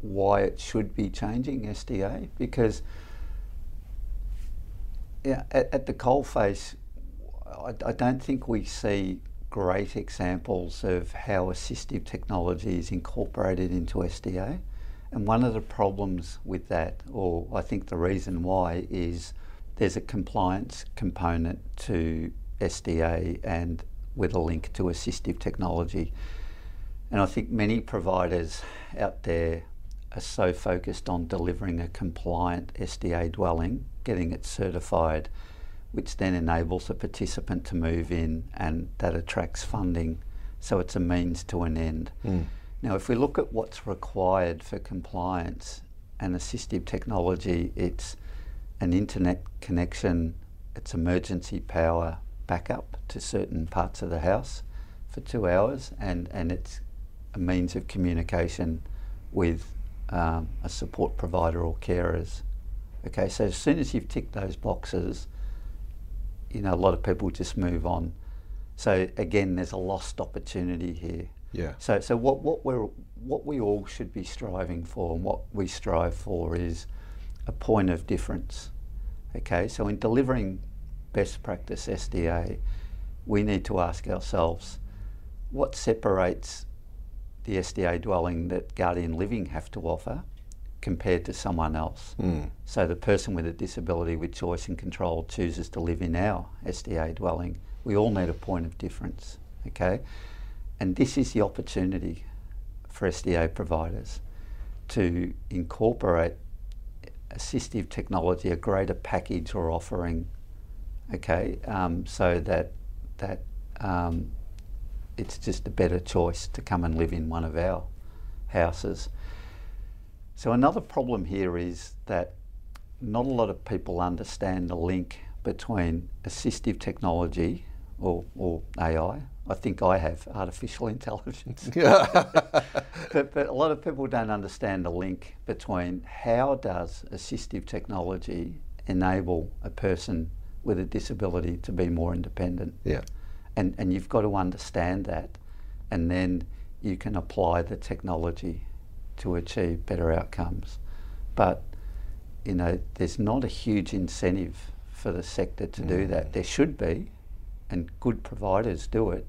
[SPEAKER 2] why it should be changing SDA, because yeah, at, at the coalface, I, I don't think we see great examples of how assistive technology is incorporated into SDA. And one of the problems with that, or I think the reason why, is there's a compliance component to SDA and with a link to assistive technology. And I think many providers out there are so focused on delivering a compliant SDA dwelling, getting it certified, which then enables a participant to move in and that attracts funding. So it's a means to an end.
[SPEAKER 1] Mm.
[SPEAKER 2] Now, if we look at what's required for compliance and assistive technology, it's an internet connection, it's emergency power backup to certain parts of the house for two hours, and, and it's a means of communication with um, a support provider or carers. Okay, so as soon as you've ticked those boxes, you know, a lot of people just move on. So again, there's a lost opportunity here.
[SPEAKER 1] Yeah.
[SPEAKER 2] So, so what, what we're what we all should be striving for, and what we strive for, is a point of difference. Okay. So in delivering best practice SDA, we need to ask ourselves, what separates the SDA dwelling that Guardian Living have to offer compared to someone else.
[SPEAKER 1] Mm.
[SPEAKER 2] So the person with a disability with choice and control chooses to live in our SDA dwelling. We all need a point of difference, okay? And this is the opportunity for SDA providers to incorporate assistive technology, a greater package or offering, okay, um, so that that um, it's just a better choice to come and live in one of our houses. So another problem here is that not a lot of people understand the link between assistive technology or, or AI. I think I have artificial intelligence. but, but a lot of people don't understand the link between how does assistive technology enable a person with a disability to be more independent.
[SPEAKER 1] Yeah
[SPEAKER 2] and, and you've got to understand that and then you can apply the technology to achieve better outcomes. But you know, there's not a huge incentive for the sector to mm. do that. There should be, and good providers do it,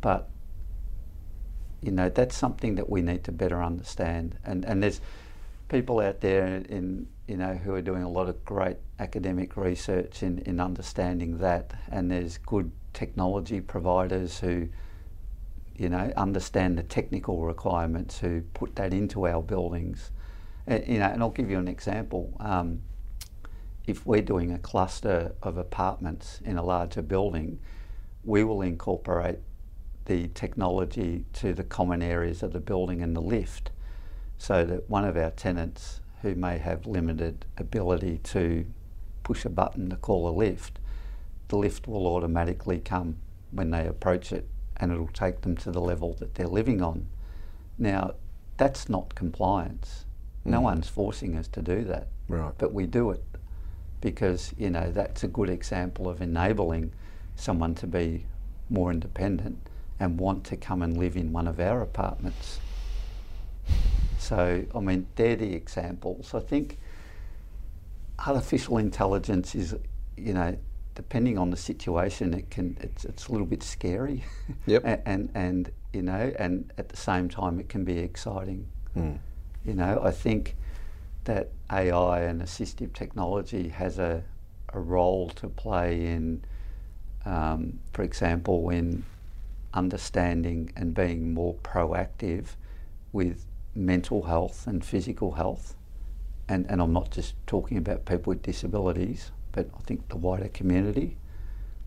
[SPEAKER 2] but you know, that's something that we need to better understand. And and there's people out there in you know who are doing a lot of great academic research in, in understanding that and there's good technology providers who you know understand the technical requirements who put that into our buildings. And, you know and I'll give you an example. Um, if we're doing a cluster of apartments in a larger building we will incorporate the technology to the common areas of the building and the lift so that one of our tenants who may have limited ability to push a button to call a lift the lift will automatically come when they approach it and it'll take them to the level that they're living on. Now, that's not compliance. Mm. No one's forcing us to do that.
[SPEAKER 1] Right.
[SPEAKER 2] But we do it because, you know, that's a good example of enabling someone to be more independent and want to come and live in one of our apartments. So, I mean, they're the examples. I think artificial intelligence is, you know, depending on the situation, it can it's, it's a little bit scary.
[SPEAKER 1] Yep.
[SPEAKER 2] and, and, and you know, and at the same time, it can be exciting.
[SPEAKER 1] Mm.
[SPEAKER 2] You know, I think that AI and assistive technology has a a role to play in, um, for example, in understanding and being more proactive with mental health and physical health. And, and I'm not just talking about people with disabilities, but I think the wider community.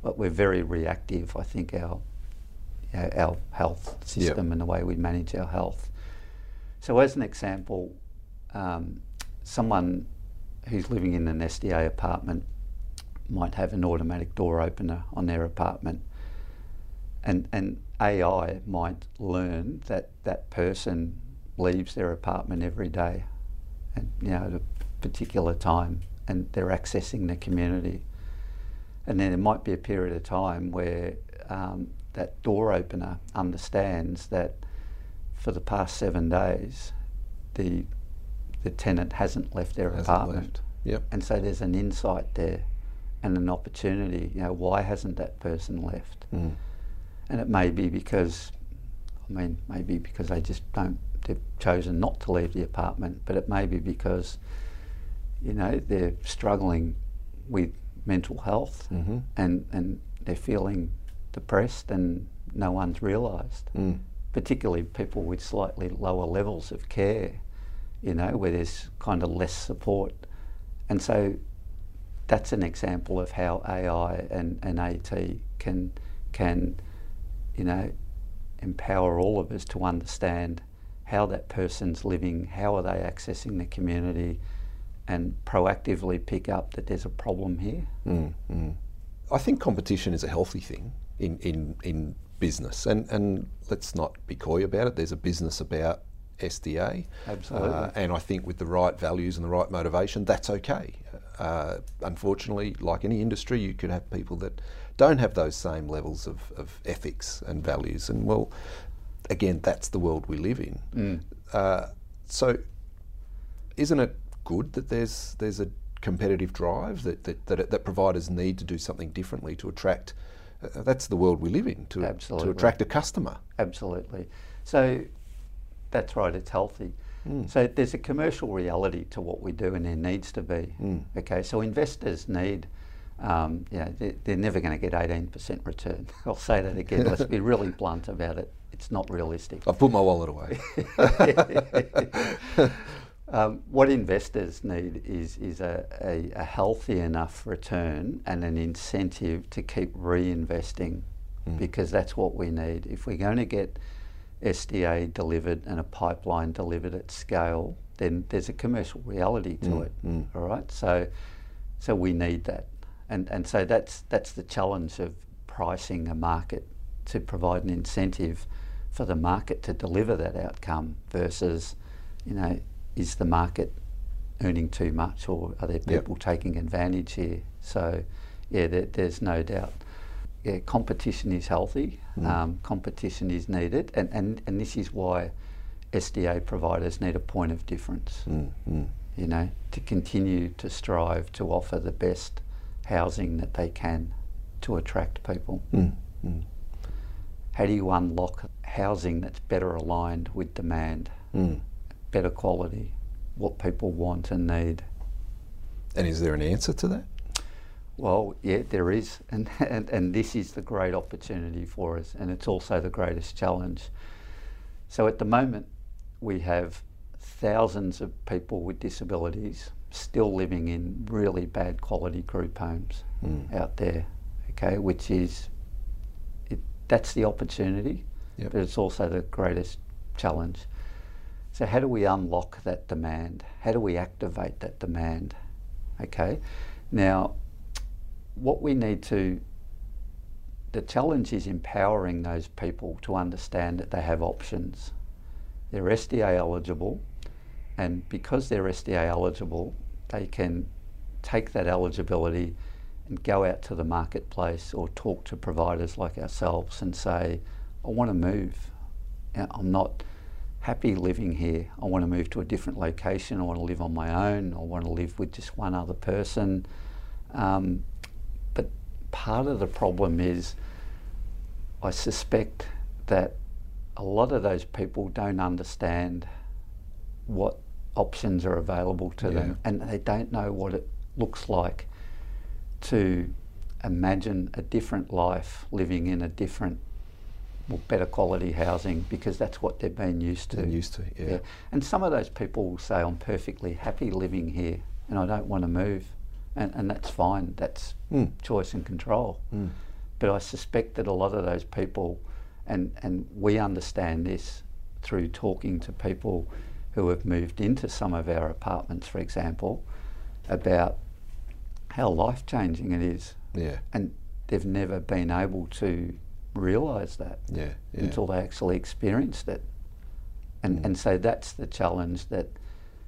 [SPEAKER 2] But we're very reactive, I think, our, our, health system
[SPEAKER 1] Yep.
[SPEAKER 2] and the way we manage our health. So, as an example, um, someone who's living in an SDA apartment might have an automatic door opener on their apartment, and and AI might learn that that person leaves their apartment every day, and you know at a particular time, and they're accessing the community, and then there might be a period of time where um, that door opener understands that for the past seven days, the the tenant hasn't left their
[SPEAKER 1] Hasn't
[SPEAKER 2] apartment.
[SPEAKER 1] left. Yep.
[SPEAKER 2] And so there's an insight there and an opportunity. You know, why hasn't that person left?
[SPEAKER 1] Mm.
[SPEAKER 2] And it may be because, I mean, maybe because they just don't, they've chosen not to leave the apartment, but it may be because, you know, they're struggling with mental health
[SPEAKER 1] hmm
[SPEAKER 2] and, and they're feeling depressed and no one's realised
[SPEAKER 1] Mm.
[SPEAKER 2] particularly people with slightly lower levels of care, you know, where there's kind of less support. And so that's an example of how AI and, and AT can, can, you know, empower all of us to understand how that person's living, how are they accessing the community, and proactively pick up that there's a problem here.
[SPEAKER 1] Mm, mm. I think competition is a healthy thing in, in, in business, and, and let's not be coy about it. There's a business about SDA,
[SPEAKER 2] Absolutely.
[SPEAKER 1] uh, and I think with the right values and the right motivation, that's okay. Uh, unfortunately, like any industry, you could have people that don't have those same levels of, of ethics and values, and well, again, that's the world we live in.
[SPEAKER 2] Mm.
[SPEAKER 1] Uh, so, isn't it good that there's there's a competitive drive that that, that, that providers need to do something differently to attract? Uh, that's the world we live in to, to attract a customer.
[SPEAKER 2] Absolutely. So that's right, it's healthy. So there's a commercial reality to what we do, and there needs to be. Okay, so investors need, um, you know, they're, they're never going to get 18% return. I'll say that again. Let's be really blunt about it. It's not realistic.
[SPEAKER 1] I've put my wallet away.
[SPEAKER 2] Um, what investors need is, is a, a, a healthy enough return and an incentive to keep reinvesting hmm. because that's what we need. If we're going to get SDA delivered and a pipeline delivered at scale, then there's a commercial reality to hmm, it. Hmm. All right, so so we need that, and and so that's that's the challenge of pricing a market to provide an incentive for the market to deliver that outcome versus, you know, is the market earning too much or are there people taking advantage here? So, yeah, there, there's no doubt. Yeah, competition is healthy. Um, competition is needed, and, and, and this is why SDA providers need a point of difference.
[SPEAKER 1] Mm, mm.
[SPEAKER 2] You know, to continue to strive to offer the best housing that they can to attract people.
[SPEAKER 1] Mm, mm,
[SPEAKER 2] How do you unlock housing that's better aligned with demand,
[SPEAKER 1] mm.
[SPEAKER 2] better quality, what people want and need?
[SPEAKER 1] And is there an answer to that?
[SPEAKER 2] Well, yeah, there is, and, and and this is the great opportunity for us, and it's also the greatest challenge. So at the moment, we have thousands of people with disabilities still living in really bad quality group homes out there. Okay, which is that's the opportunity,
[SPEAKER 1] Yep.
[SPEAKER 2] but it's also the greatest challenge. So how do we unlock that demand? How do we activate that demand? Okay, now what we need to the challenge is empowering those people to understand that they have options. They're SDA eligible, and because they're SDA eligible, they can take that eligibility go out to the marketplace or talk to providers like ourselves and say, I want to move. I'm not happy living here. I want to move to a different location. I want to live on my own. I want to live with just one other person. Um, but part of the problem is, I suspect that a lot of those people don't understand what options are available to them, and they don't know what it looks like to imagine a different life living in a different well, better quality housing because that's what they've been used to.
[SPEAKER 1] Been used to, yeah.
[SPEAKER 2] And some of those people will say, I'm perfectly happy living here and I don't want to move. And, and that's fine, that's
[SPEAKER 1] Mm.
[SPEAKER 2] choice and control.
[SPEAKER 1] Mm.
[SPEAKER 2] But I suspect that a lot of those people, and, and we understand this through talking to people who have moved into some of our apartments, for example, about how life changing it is.
[SPEAKER 1] Yeah,
[SPEAKER 2] And they've never been able to realise that
[SPEAKER 1] yeah, yeah.
[SPEAKER 2] until they actually experienced it. And,
[SPEAKER 1] Mm.
[SPEAKER 2] and so that's the challenge that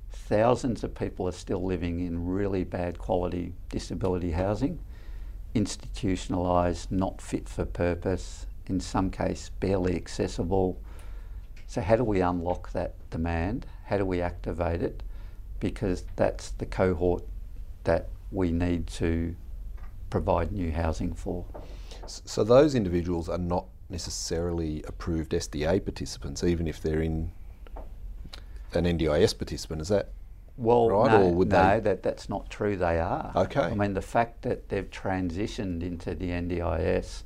[SPEAKER 2] thousands of people are still living in really bad quality disability housing, institutionalised, not fit for purpose, in some case barely accessible. So how do we unlock that demand? How do we activate it? Because that's the cohort that we need to provide new housing for.
[SPEAKER 1] So those individuals are not necessarily approved SDA participants, even if they're in an NDIS participant. Is that
[SPEAKER 2] Well,
[SPEAKER 1] right,
[SPEAKER 2] no,
[SPEAKER 1] or would
[SPEAKER 2] no,
[SPEAKER 1] they-
[SPEAKER 2] that that's not true. They are.
[SPEAKER 1] Okay.
[SPEAKER 2] I mean, the fact that they've transitioned into the NDIS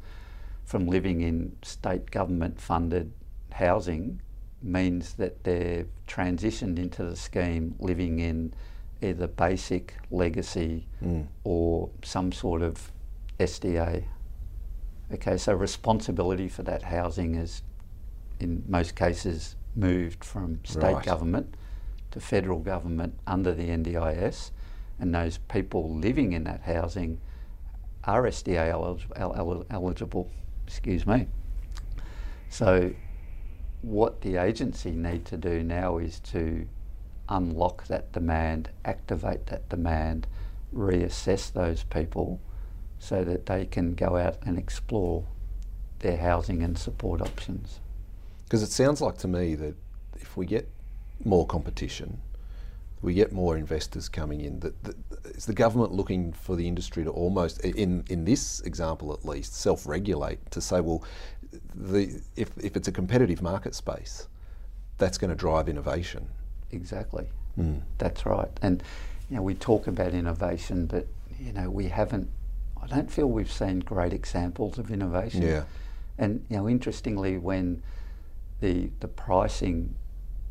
[SPEAKER 2] from living in state government funded housing means that they've transitioned into the scheme living in either basic, legacy,
[SPEAKER 1] Mm.
[SPEAKER 2] or some sort of SDA. Okay, so responsibility for that housing is, in most cases, moved from state
[SPEAKER 1] Right.
[SPEAKER 2] government to federal government under the NDIS, and those people living in that housing are SDA elig- el- el- eligible. Excuse me. So, what the agency need to do now is to unlock that demand, activate that demand, reassess those people so that they can go out and explore their housing and support options.
[SPEAKER 1] Because it sounds like to me that if we get more competition, we get more investors coming in. That, is the government looking for the industry to almost, in in this example at least, self-regulate to say, well, the if if it's a competitive market space, that's going to drive innovation.
[SPEAKER 2] Exactly.
[SPEAKER 1] Mm.
[SPEAKER 2] That's right. And you know, we talk about innovation, but you know, we haven't. I don't feel we've seen great examples of innovation.
[SPEAKER 1] Yeah.
[SPEAKER 2] And you know, interestingly, when the the pricing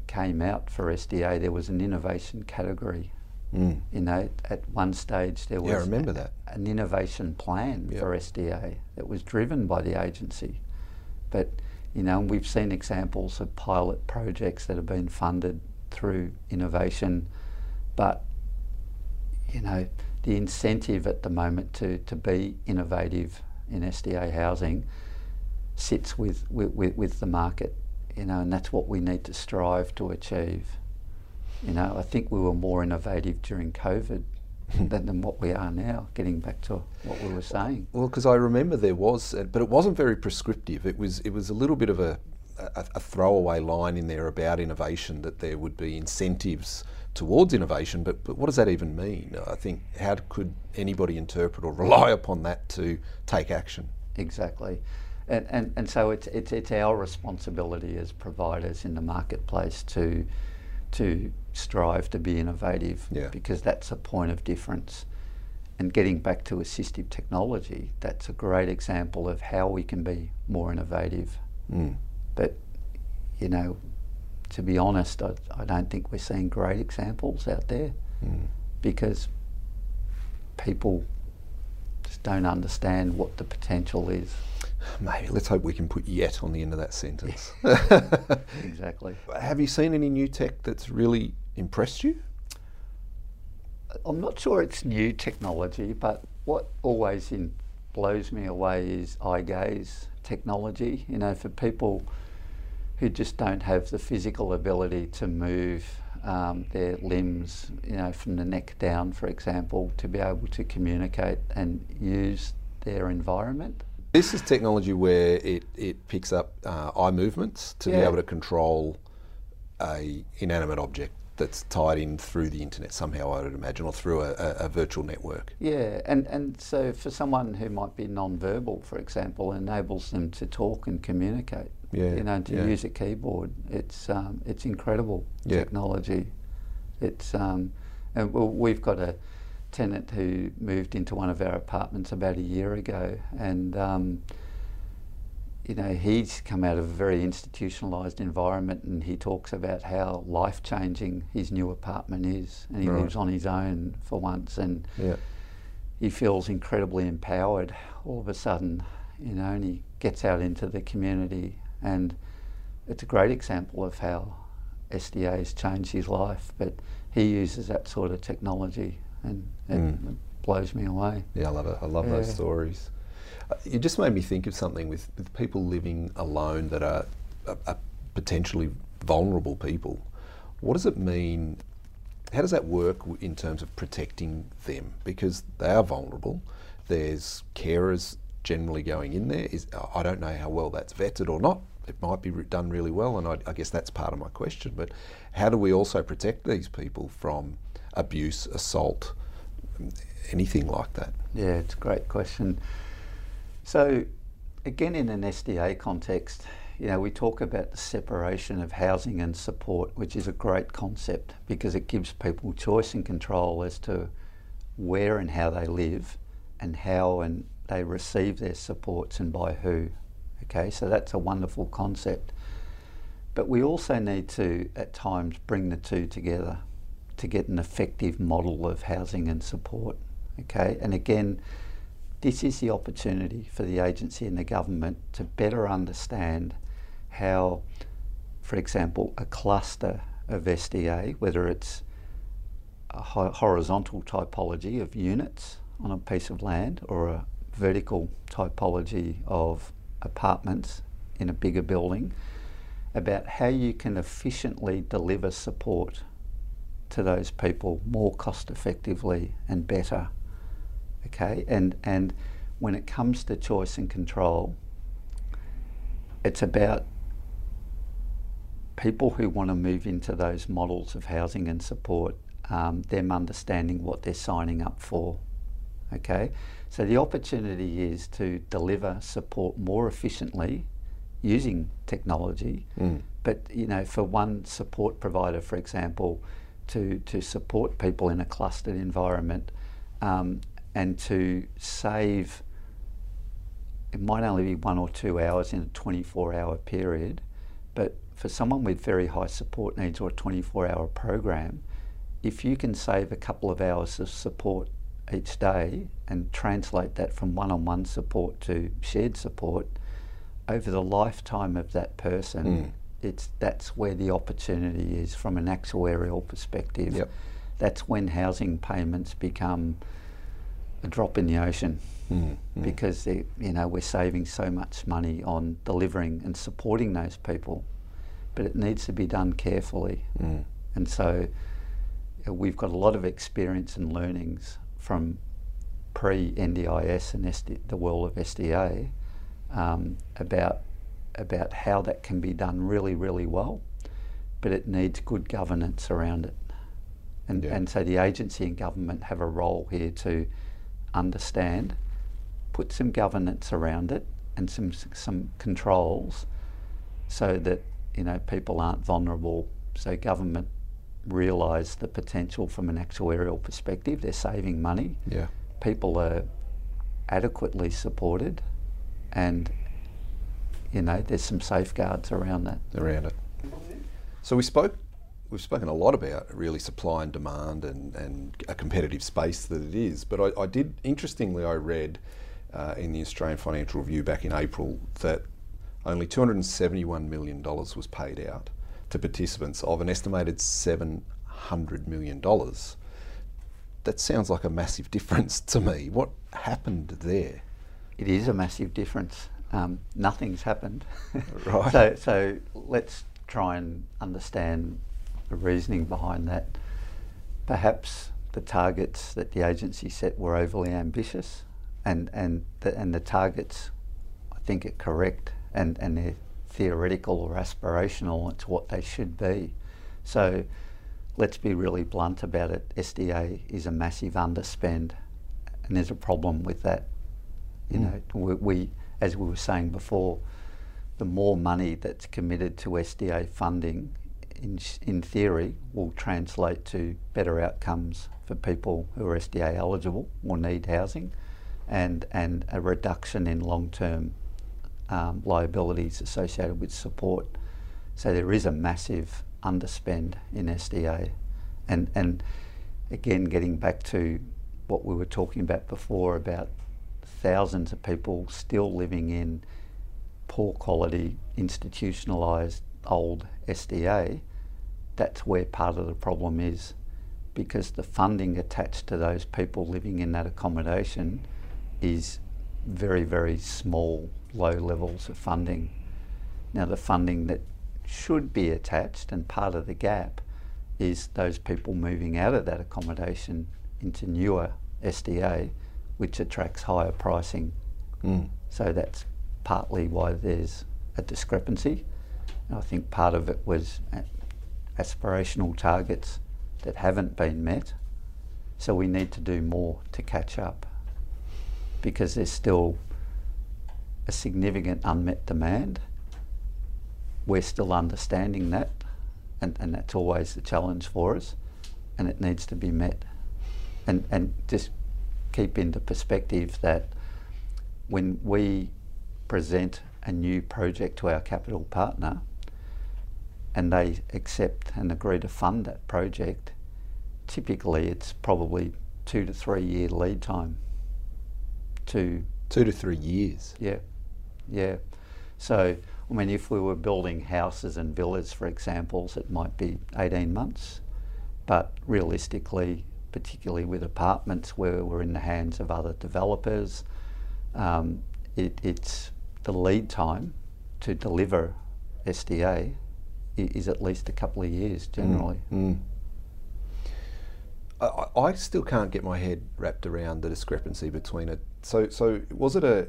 [SPEAKER 2] came out for SDA, there was an innovation category.
[SPEAKER 1] Mm.
[SPEAKER 2] You know, at one stage there was
[SPEAKER 1] Yeah, I remember that.
[SPEAKER 2] an innovation plan
[SPEAKER 1] Yep.
[SPEAKER 2] for SDA that was driven by the agency. But you know, we've seen examples of pilot projects that have been funded through innovation, but you know, the incentive at the moment to, to be innovative in SDA housing sits with, with, with, the market, you know, and that's what we need to strive to achieve. You know, I think we were more innovative during COVID than, than what we are now, getting back to what we were saying.
[SPEAKER 1] Well, because I remember there was, but it wasn't very prescriptive. It was it was a little bit of a, a, a throwaway line in there about innovation that there would be incentives towards innovation. But but what does that even mean? I think how could anybody interpret or rely upon that to take action?
[SPEAKER 2] Exactly. And, and, and so it's, it's, it's our responsibility as providers in the marketplace to, to strive to be innovative
[SPEAKER 1] Yeah.
[SPEAKER 2] because that's a point of difference. And getting back to assistive technology, that's a great example of how we can be more innovative.
[SPEAKER 1] Mm.
[SPEAKER 2] But, you know, to be honest, I, I don't think we're seeing great examples out there
[SPEAKER 1] Mm.
[SPEAKER 2] because people just don't understand what the potential is.
[SPEAKER 1] Maybe let's hope we can put yet on the end of that sentence.
[SPEAKER 2] Exactly.
[SPEAKER 1] Have you seen any new tech that's really impressed you?
[SPEAKER 2] I'm not sure it's new technology, but what always in, blows me away is eye gaze technology. You know, for people who just don't have the physical ability to move um, their limbs, you know, from the neck down, for example, to be able to communicate and use their environment.
[SPEAKER 1] This is technology where it, it picks up uh, eye movements to be able to control a inanimate object that's tied in through the internet somehow, I would imagine, or through a, a, a virtual network.
[SPEAKER 2] Yeah, and, and so for someone who might be non-verbal, for example, enables them to talk and communicate.
[SPEAKER 1] Yeah,
[SPEAKER 2] You know, to
[SPEAKER 1] yeah.
[SPEAKER 2] use a keyboard. It's um, it's incredible
[SPEAKER 1] Yeah.
[SPEAKER 2] technology. It's um, and well, we've got a tenant who moved into one of our apartments about a year ago, and um, you know he's come out of a very institutionalised environment, and he talks about how life changing his new apartment is, and he
[SPEAKER 1] Right.
[SPEAKER 2] lives on his own for once, and
[SPEAKER 1] Yeah.
[SPEAKER 2] he feels incredibly empowered all of a sudden, you know, and he gets out into the community, and it's a great example of how SDA has changed his life. But he uses that sort of technology, and it,
[SPEAKER 1] Mm.
[SPEAKER 2] blows me away.
[SPEAKER 1] Yeah, I love it. I love those stories. Uh, You just made me think of something with, with people living alone that are, are, are potentially vulnerable people. What does it mean? How does that work in terms of protecting them? Because they are vulnerable. There's carers generally going in there. Is I don't know how well that's vetted or not. It might be done really well, and I, I guess that's part of my question. But how do we also protect these people from abuse, assault, anything like that?
[SPEAKER 2] Yeah, it's a great question. So, again, in an SDA context, you know, we talk about the separation of housing and support, which is a great concept because it gives people choice and control as to where and how they live and how and they receive their supports and by who. Okay, so that's a wonderful concept. But we also need to, at times, bring the two together to get an effective model of housing and support. Okay, and again, this is the opportunity for the agency and the government to better understand how, for example, a cluster of SDA, whether it's a horizontal typology of units on a piece of land or a vertical typology of apartments in a bigger building, about how you can efficiently deliver support to those people more cost effectively and better. Okay, and and when it comes to choice and control, it's about people who want to move into those models of housing and support, um, them understanding what they're signing up for. Okay, so the opportunity is to deliver support more efficiently using technology.
[SPEAKER 1] Mm.
[SPEAKER 2] But you know, for one support provider, for example, to to support people in a clustered environment, um, and to save. It might only be one or two hours in a 24-hour period, but for someone with very high support needs or a 24-hour program, if you can save a couple of hours of support each day and translate that from one-on-one support to shared support over the lifetime of that person,
[SPEAKER 1] Mm.
[SPEAKER 2] it's that's where the opportunity is from an actuarial perspective.
[SPEAKER 1] Yep.
[SPEAKER 2] That's when housing payments become a drop in the ocean
[SPEAKER 1] Mm, mm.
[SPEAKER 2] because they, you know we're saving so much money on delivering and supporting those people, but it needs to be done carefully.
[SPEAKER 1] Mm.
[SPEAKER 2] And so uh, we've got a lot of experience and learnings from pre NDIS and SD, the world of SDA um, about about how that can be done really, really well, but it needs good governance around it. And,
[SPEAKER 1] Yeah.
[SPEAKER 2] and so the agency and government have a role here to understand, put some governance around it and some some controls so that you know people aren't vulnerable. So government realise the potential from an actuarial perspective. They're saving money.
[SPEAKER 1] Yeah.
[SPEAKER 2] People are adequately supported, and you know there's some safeguards around that.
[SPEAKER 1] around it. So we spoke, we've spoken a lot about really supply and demand and, and a competitive space that it is. But I, I did, interestingly, I read uh, in the Australian Financial Review back in April that only $271 million was paid out to participants of an estimated $700 million. That sounds like a massive difference to me. What happened there?
[SPEAKER 2] It is a massive difference. Um, nothing's happened.
[SPEAKER 1] Right.
[SPEAKER 2] so, so let's try and understand the reasoning behind that. Perhaps the targets that the agency set were overly ambitious, and and the, and the targets, I think, are correct, and and they're theoretical or aspirational. It's what they should be. So, let's be really blunt about it. SDA is a massive underspend, and there's a problem with that. You
[SPEAKER 1] Mm.
[SPEAKER 2] know, we, we, as we were saying before, the more money that's committed to SDA funding in, in theory, will translate to better outcomes for people who are SDA eligible or need housing and, and a reduction in long term um, liabilities associated with support. So there is a massive underspend in SDA. And, and again, getting back to what we were talking about before about thousands of people still living in poor quality, institutionalised old SDA, that's where part of the problem is because the funding attached to those people living in that accommodation is very, very small, low levels of funding. Now, the funding that should be attached and part of the gap is those people moving out of that accommodation into newer SDA, which attracts higher pricing. Mm. So that's partly why there's a discrepancy. And I think part of it was aspirational targets that haven't been met. So we need to do more to catch up because there's still a significant unmet demand. We're still understanding that, and, and that's always the challenge for us, and it needs to be met. And, and just keep into perspective that when we present a new project to our capital partner and they accept and agree to fund that project, typically it's probably two to three year lead time to
[SPEAKER 1] two to three years.
[SPEAKER 2] Yeah, yeah. So I mean, if we were building houses and villas, for example, it might be eighteen months, but realistically, particularly with apartments where we're in the hands of other developers, um, it, it's the lead time to deliver SDA is at least a couple of years generally. Mm, mm.
[SPEAKER 1] I, I, still can't get my head wrapped around the discrepancy between it. So, so was it a?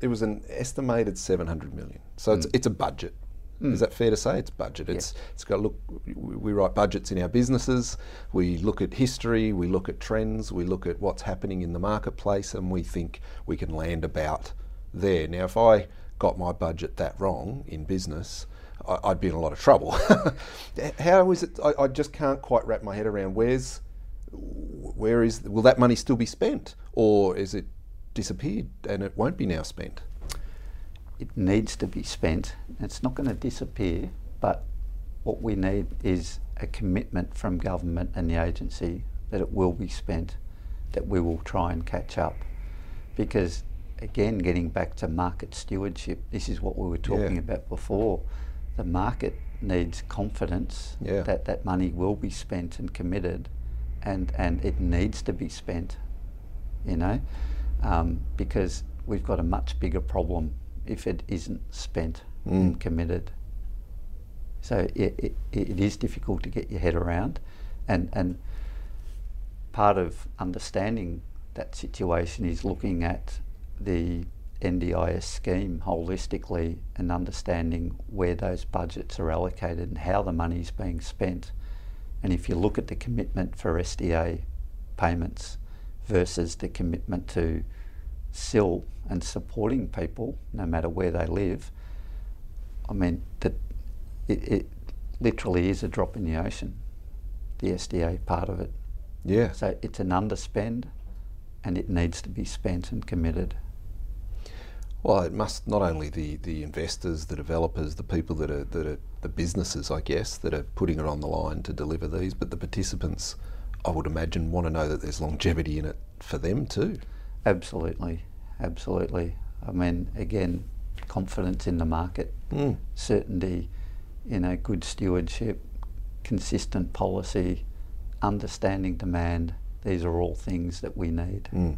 [SPEAKER 1] It was an estimated seven hundred million. So mm. it's it's a budget. Mm. Is that fair to say? It's budget. It's it's got look. We write budgets in our businesses. We look at history. We look at trends. We look at what's happening in the marketplace, and we think we can land about there. Now, if I got my budget that wrong in business, I, would be in a lot of trouble. How is it? I, I, just can't quite wrap my head around where's where is will that money still be spent, or is it disappeared and it won't be now spent?
[SPEAKER 2] It needs to be spent. It's not going to disappear, but what we need is a commitment from government and the agency that it will be spent, that we will try and catch up, because again, getting back to market stewardship, this is what we were talking yeah. about before. The market needs confidence yeah. that that money will be spent and committed, and, and it needs to be spent, you know, um, because we've got a much bigger problem if it isn't spent mm. and committed. So it, it, it is difficult to get your head around, and, and part of understanding that situation is looking at the NDIS scheme holistically and understanding where those budgets are allocated and how the money is being spent. And if you look at the commitment for SDA payments versus the commitment to SIL and supporting people, no matter where they live, I mean, that it, it literally is a drop in the ocean, the SDA part of it.
[SPEAKER 1] Yeah.
[SPEAKER 2] So it's an underspend and it needs to be spent and committed.
[SPEAKER 1] Well, it must not only the, the investors, the developers, the people that are that are the businesses, I guess, that are putting it on the line to deliver these, but the participants, I would imagine, want to know that there's longevity in it for them too.
[SPEAKER 2] Absolutely, absolutely. I mean, again, confidence in the market, mm. certainty, you know, good stewardship, consistent policy, understanding demand. These are all things that we need. Mm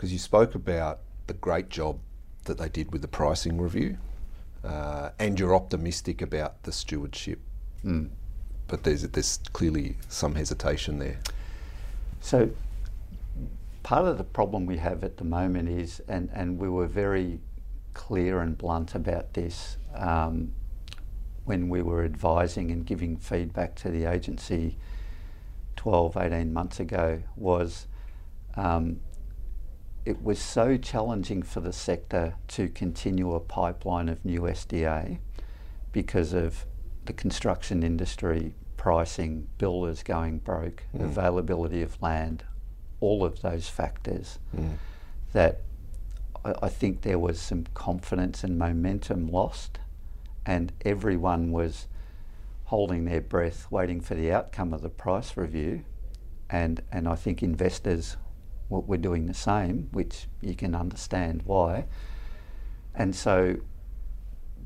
[SPEAKER 1] because you spoke about the great job that they did with the pricing review, uh, and you're optimistic about the stewardship. Mm. But there's there's clearly some hesitation there.
[SPEAKER 2] So part of the problem we have at the moment is, and, and we were very clear and blunt about this um, when we were advising and giving feedback to the agency 12, 18 months ago, was um, it was so challenging for the sector to continue a pipeline of new SDA because of the construction industry, pricing, builders going broke,
[SPEAKER 1] Mm.
[SPEAKER 2] availability of land, all of those factors,
[SPEAKER 1] Mm.
[SPEAKER 2] that I, I think there was some confidence and momentum lost, and everyone was holding their breath, waiting for the outcome of the price review, and and I think investors were, were doing the same, which you can understand why, and so.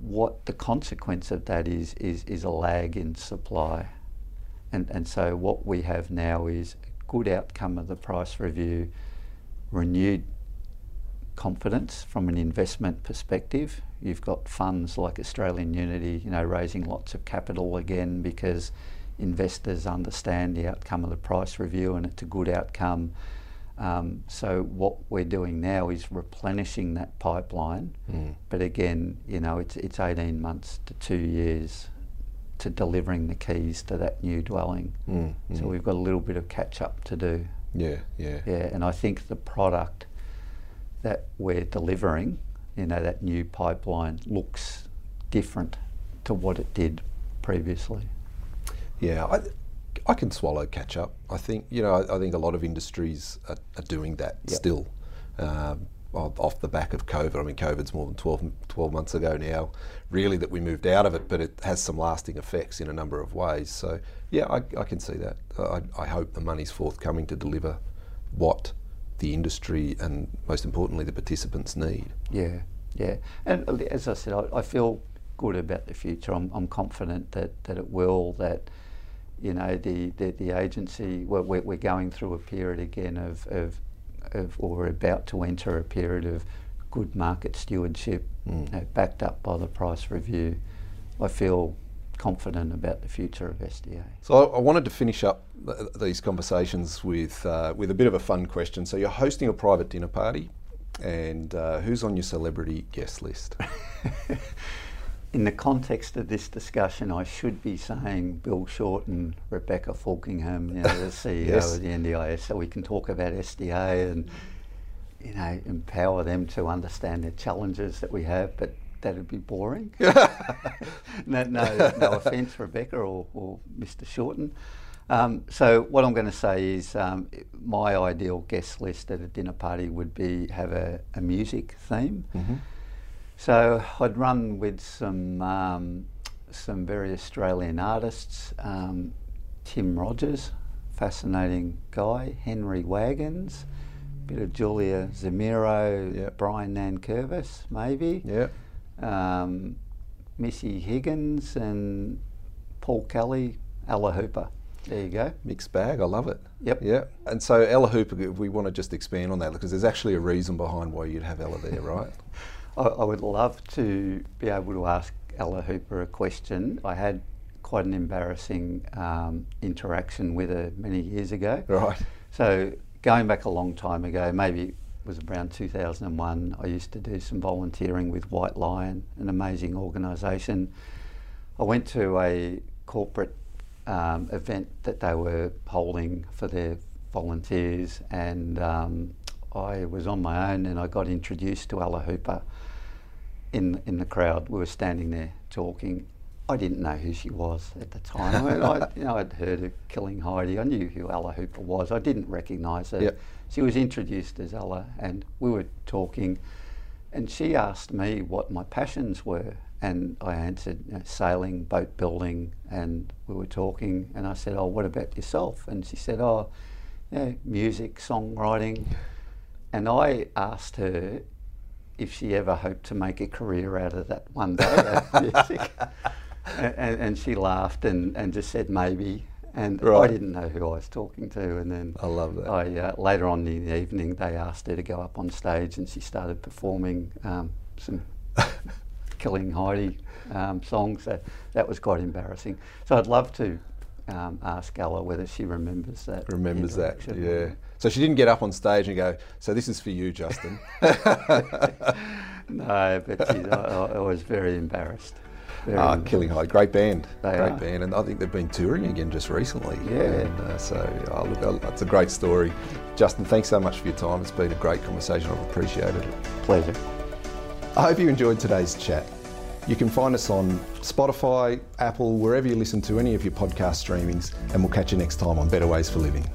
[SPEAKER 2] What the consequence of that is is is a lag in supply, and and so what we have now is a good outcome of the price review, renewed confidence from an investment perspective. You've got funds like Australian Unity, you know, raising lots of capital again because investors understand the outcome of the price review and it's a good outcome. Um, so what we're doing now is replenishing that pipeline.
[SPEAKER 1] Mm.
[SPEAKER 2] But again, you know, it's it's 18 months to two years to delivering the keys to that new dwelling.
[SPEAKER 1] Mm.
[SPEAKER 2] So
[SPEAKER 1] Mm.
[SPEAKER 2] we've got a little bit of catch up to do.
[SPEAKER 1] Yeah, yeah.
[SPEAKER 2] Yeah, and I think the product that we're delivering, you know, that new pipeline looks different to what it did previously.
[SPEAKER 1] Yeah, I, I can swallow catch up. I think you know. I, I think a lot of industries are, are doing that
[SPEAKER 2] Yep.
[SPEAKER 1] still. Um, off the back of COVID. I mean, COVID's more than 12, 12 months ago now, really, that we moved out of it, but it has some lasting effects in a number of ways. So, yeah, I, I can see that. I, I hope the money's forthcoming to deliver what the industry and, most importantly, the participants need.
[SPEAKER 2] Yeah, yeah. And as I said, I, I feel good about the future. I'm, I'm confident that, that it will, that, you know, the, the, the agency, we're we're going through a period again of, of, of, or about to enter a period of good market stewardship,
[SPEAKER 1] Mm.
[SPEAKER 2] you know, backed up by the price review. I feel confident about the future of SDA.
[SPEAKER 1] So I, I wanted to finish up th- these conversations with uh, with a bit of a fun question. So you're hosting a private dinner party, and uh, who's on your celebrity guest list?
[SPEAKER 2] In the context of this discussion, I should be saying Bill Shorten and Rebecca Falkingham, you know, the CEO
[SPEAKER 1] Yes.
[SPEAKER 2] of the NDIS, so we can talk about SDA and you know empower them to understand the challenges that we have. But that'd be boring. no, no, no offence, Rebecca or, or Mr. Shorten. Um, so what I'm going to say is um, my ideal guest list at a dinner party would be have a, a music theme.
[SPEAKER 1] Mm-hmm.
[SPEAKER 2] So I'd run with some um, some very Australian artists. Um, Tim Rogers, fascinating guy. Henry Wagons, bit of Julia Zemiro,
[SPEAKER 1] Yep.
[SPEAKER 2] Brian Nankervis, maybe.
[SPEAKER 1] Yeah.
[SPEAKER 2] Um, Missy Higgins and Paul Kelly, Ella Hooper. There you go.
[SPEAKER 1] Mixed bag. I love it.
[SPEAKER 2] Yep.
[SPEAKER 1] Yeah. And so Ella Hooper, if we want to just expand on that because there's actually a reason behind why you'd have Ella there, right?
[SPEAKER 2] I, I would love to be able to ask Ella Hooper a question. I had quite an embarrassing um, interaction with her many years ago.
[SPEAKER 1] right.
[SPEAKER 2] So going back a long time ago, maybe it was around 2001, I used to do some volunteering with White Lion, an amazing organisation. I went to a corporate um, event that they were holding for their volunteers, and um, I was on my own, and I got introduced to Ella Hooper in in the crowd. We were standing there talking. I didn't know who she was at the time. I, mean, I, you know, I'd heard of Killing Heidi. I knew who Ella Hooper was. I didn't recognise her.
[SPEAKER 1] Yep.
[SPEAKER 2] She was introduced as Ella, and we were talking. And she asked me what my passions were, and I answered you know, sailing, boat building, and we were talking. And I said, "Oh, what about yourself?" And she said, "Oh, yeah, music, songwriting." And I asked her if she ever hoped to make a career out of that one day, of music. and, and she laughed and, and just said maybe. And I didn't know who I was talking to. And then
[SPEAKER 1] I love that.
[SPEAKER 2] I, uh, later on in the evening, they asked her to go up on stage and she started performing um, some Killing Heidi um, songs. That, that was quite embarrassing. So I'd love to um, ask Ella whether she remembers that.
[SPEAKER 1] Remembers that. Yeah. So she didn't get up on stage and go, "So this is for you, Justin."
[SPEAKER 2] No, but she, I, I was very embarrassed. Very
[SPEAKER 1] Ah,
[SPEAKER 2] embarrassed.
[SPEAKER 1] Killing Heidi, great band,
[SPEAKER 2] They
[SPEAKER 1] great
[SPEAKER 2] are.
[SPEAKER 1] band, and I think they've been touring again just recently.
[SPEAKER 2] Yeah.
[SPEAKER 1] And, uh, so, oh, look, uh, that's a great story. Justin, thanks so much for your time. It's been a great conversation. I've appreciated it.
[SPEAKER 2] Pleasure.
[SPEAKER 1] I hope you enjoyed today's chat. You can find us on Spotify, Apple, wherever you listen to any of your podcast streamings, and we'll catch you next time on Better Ways for Living.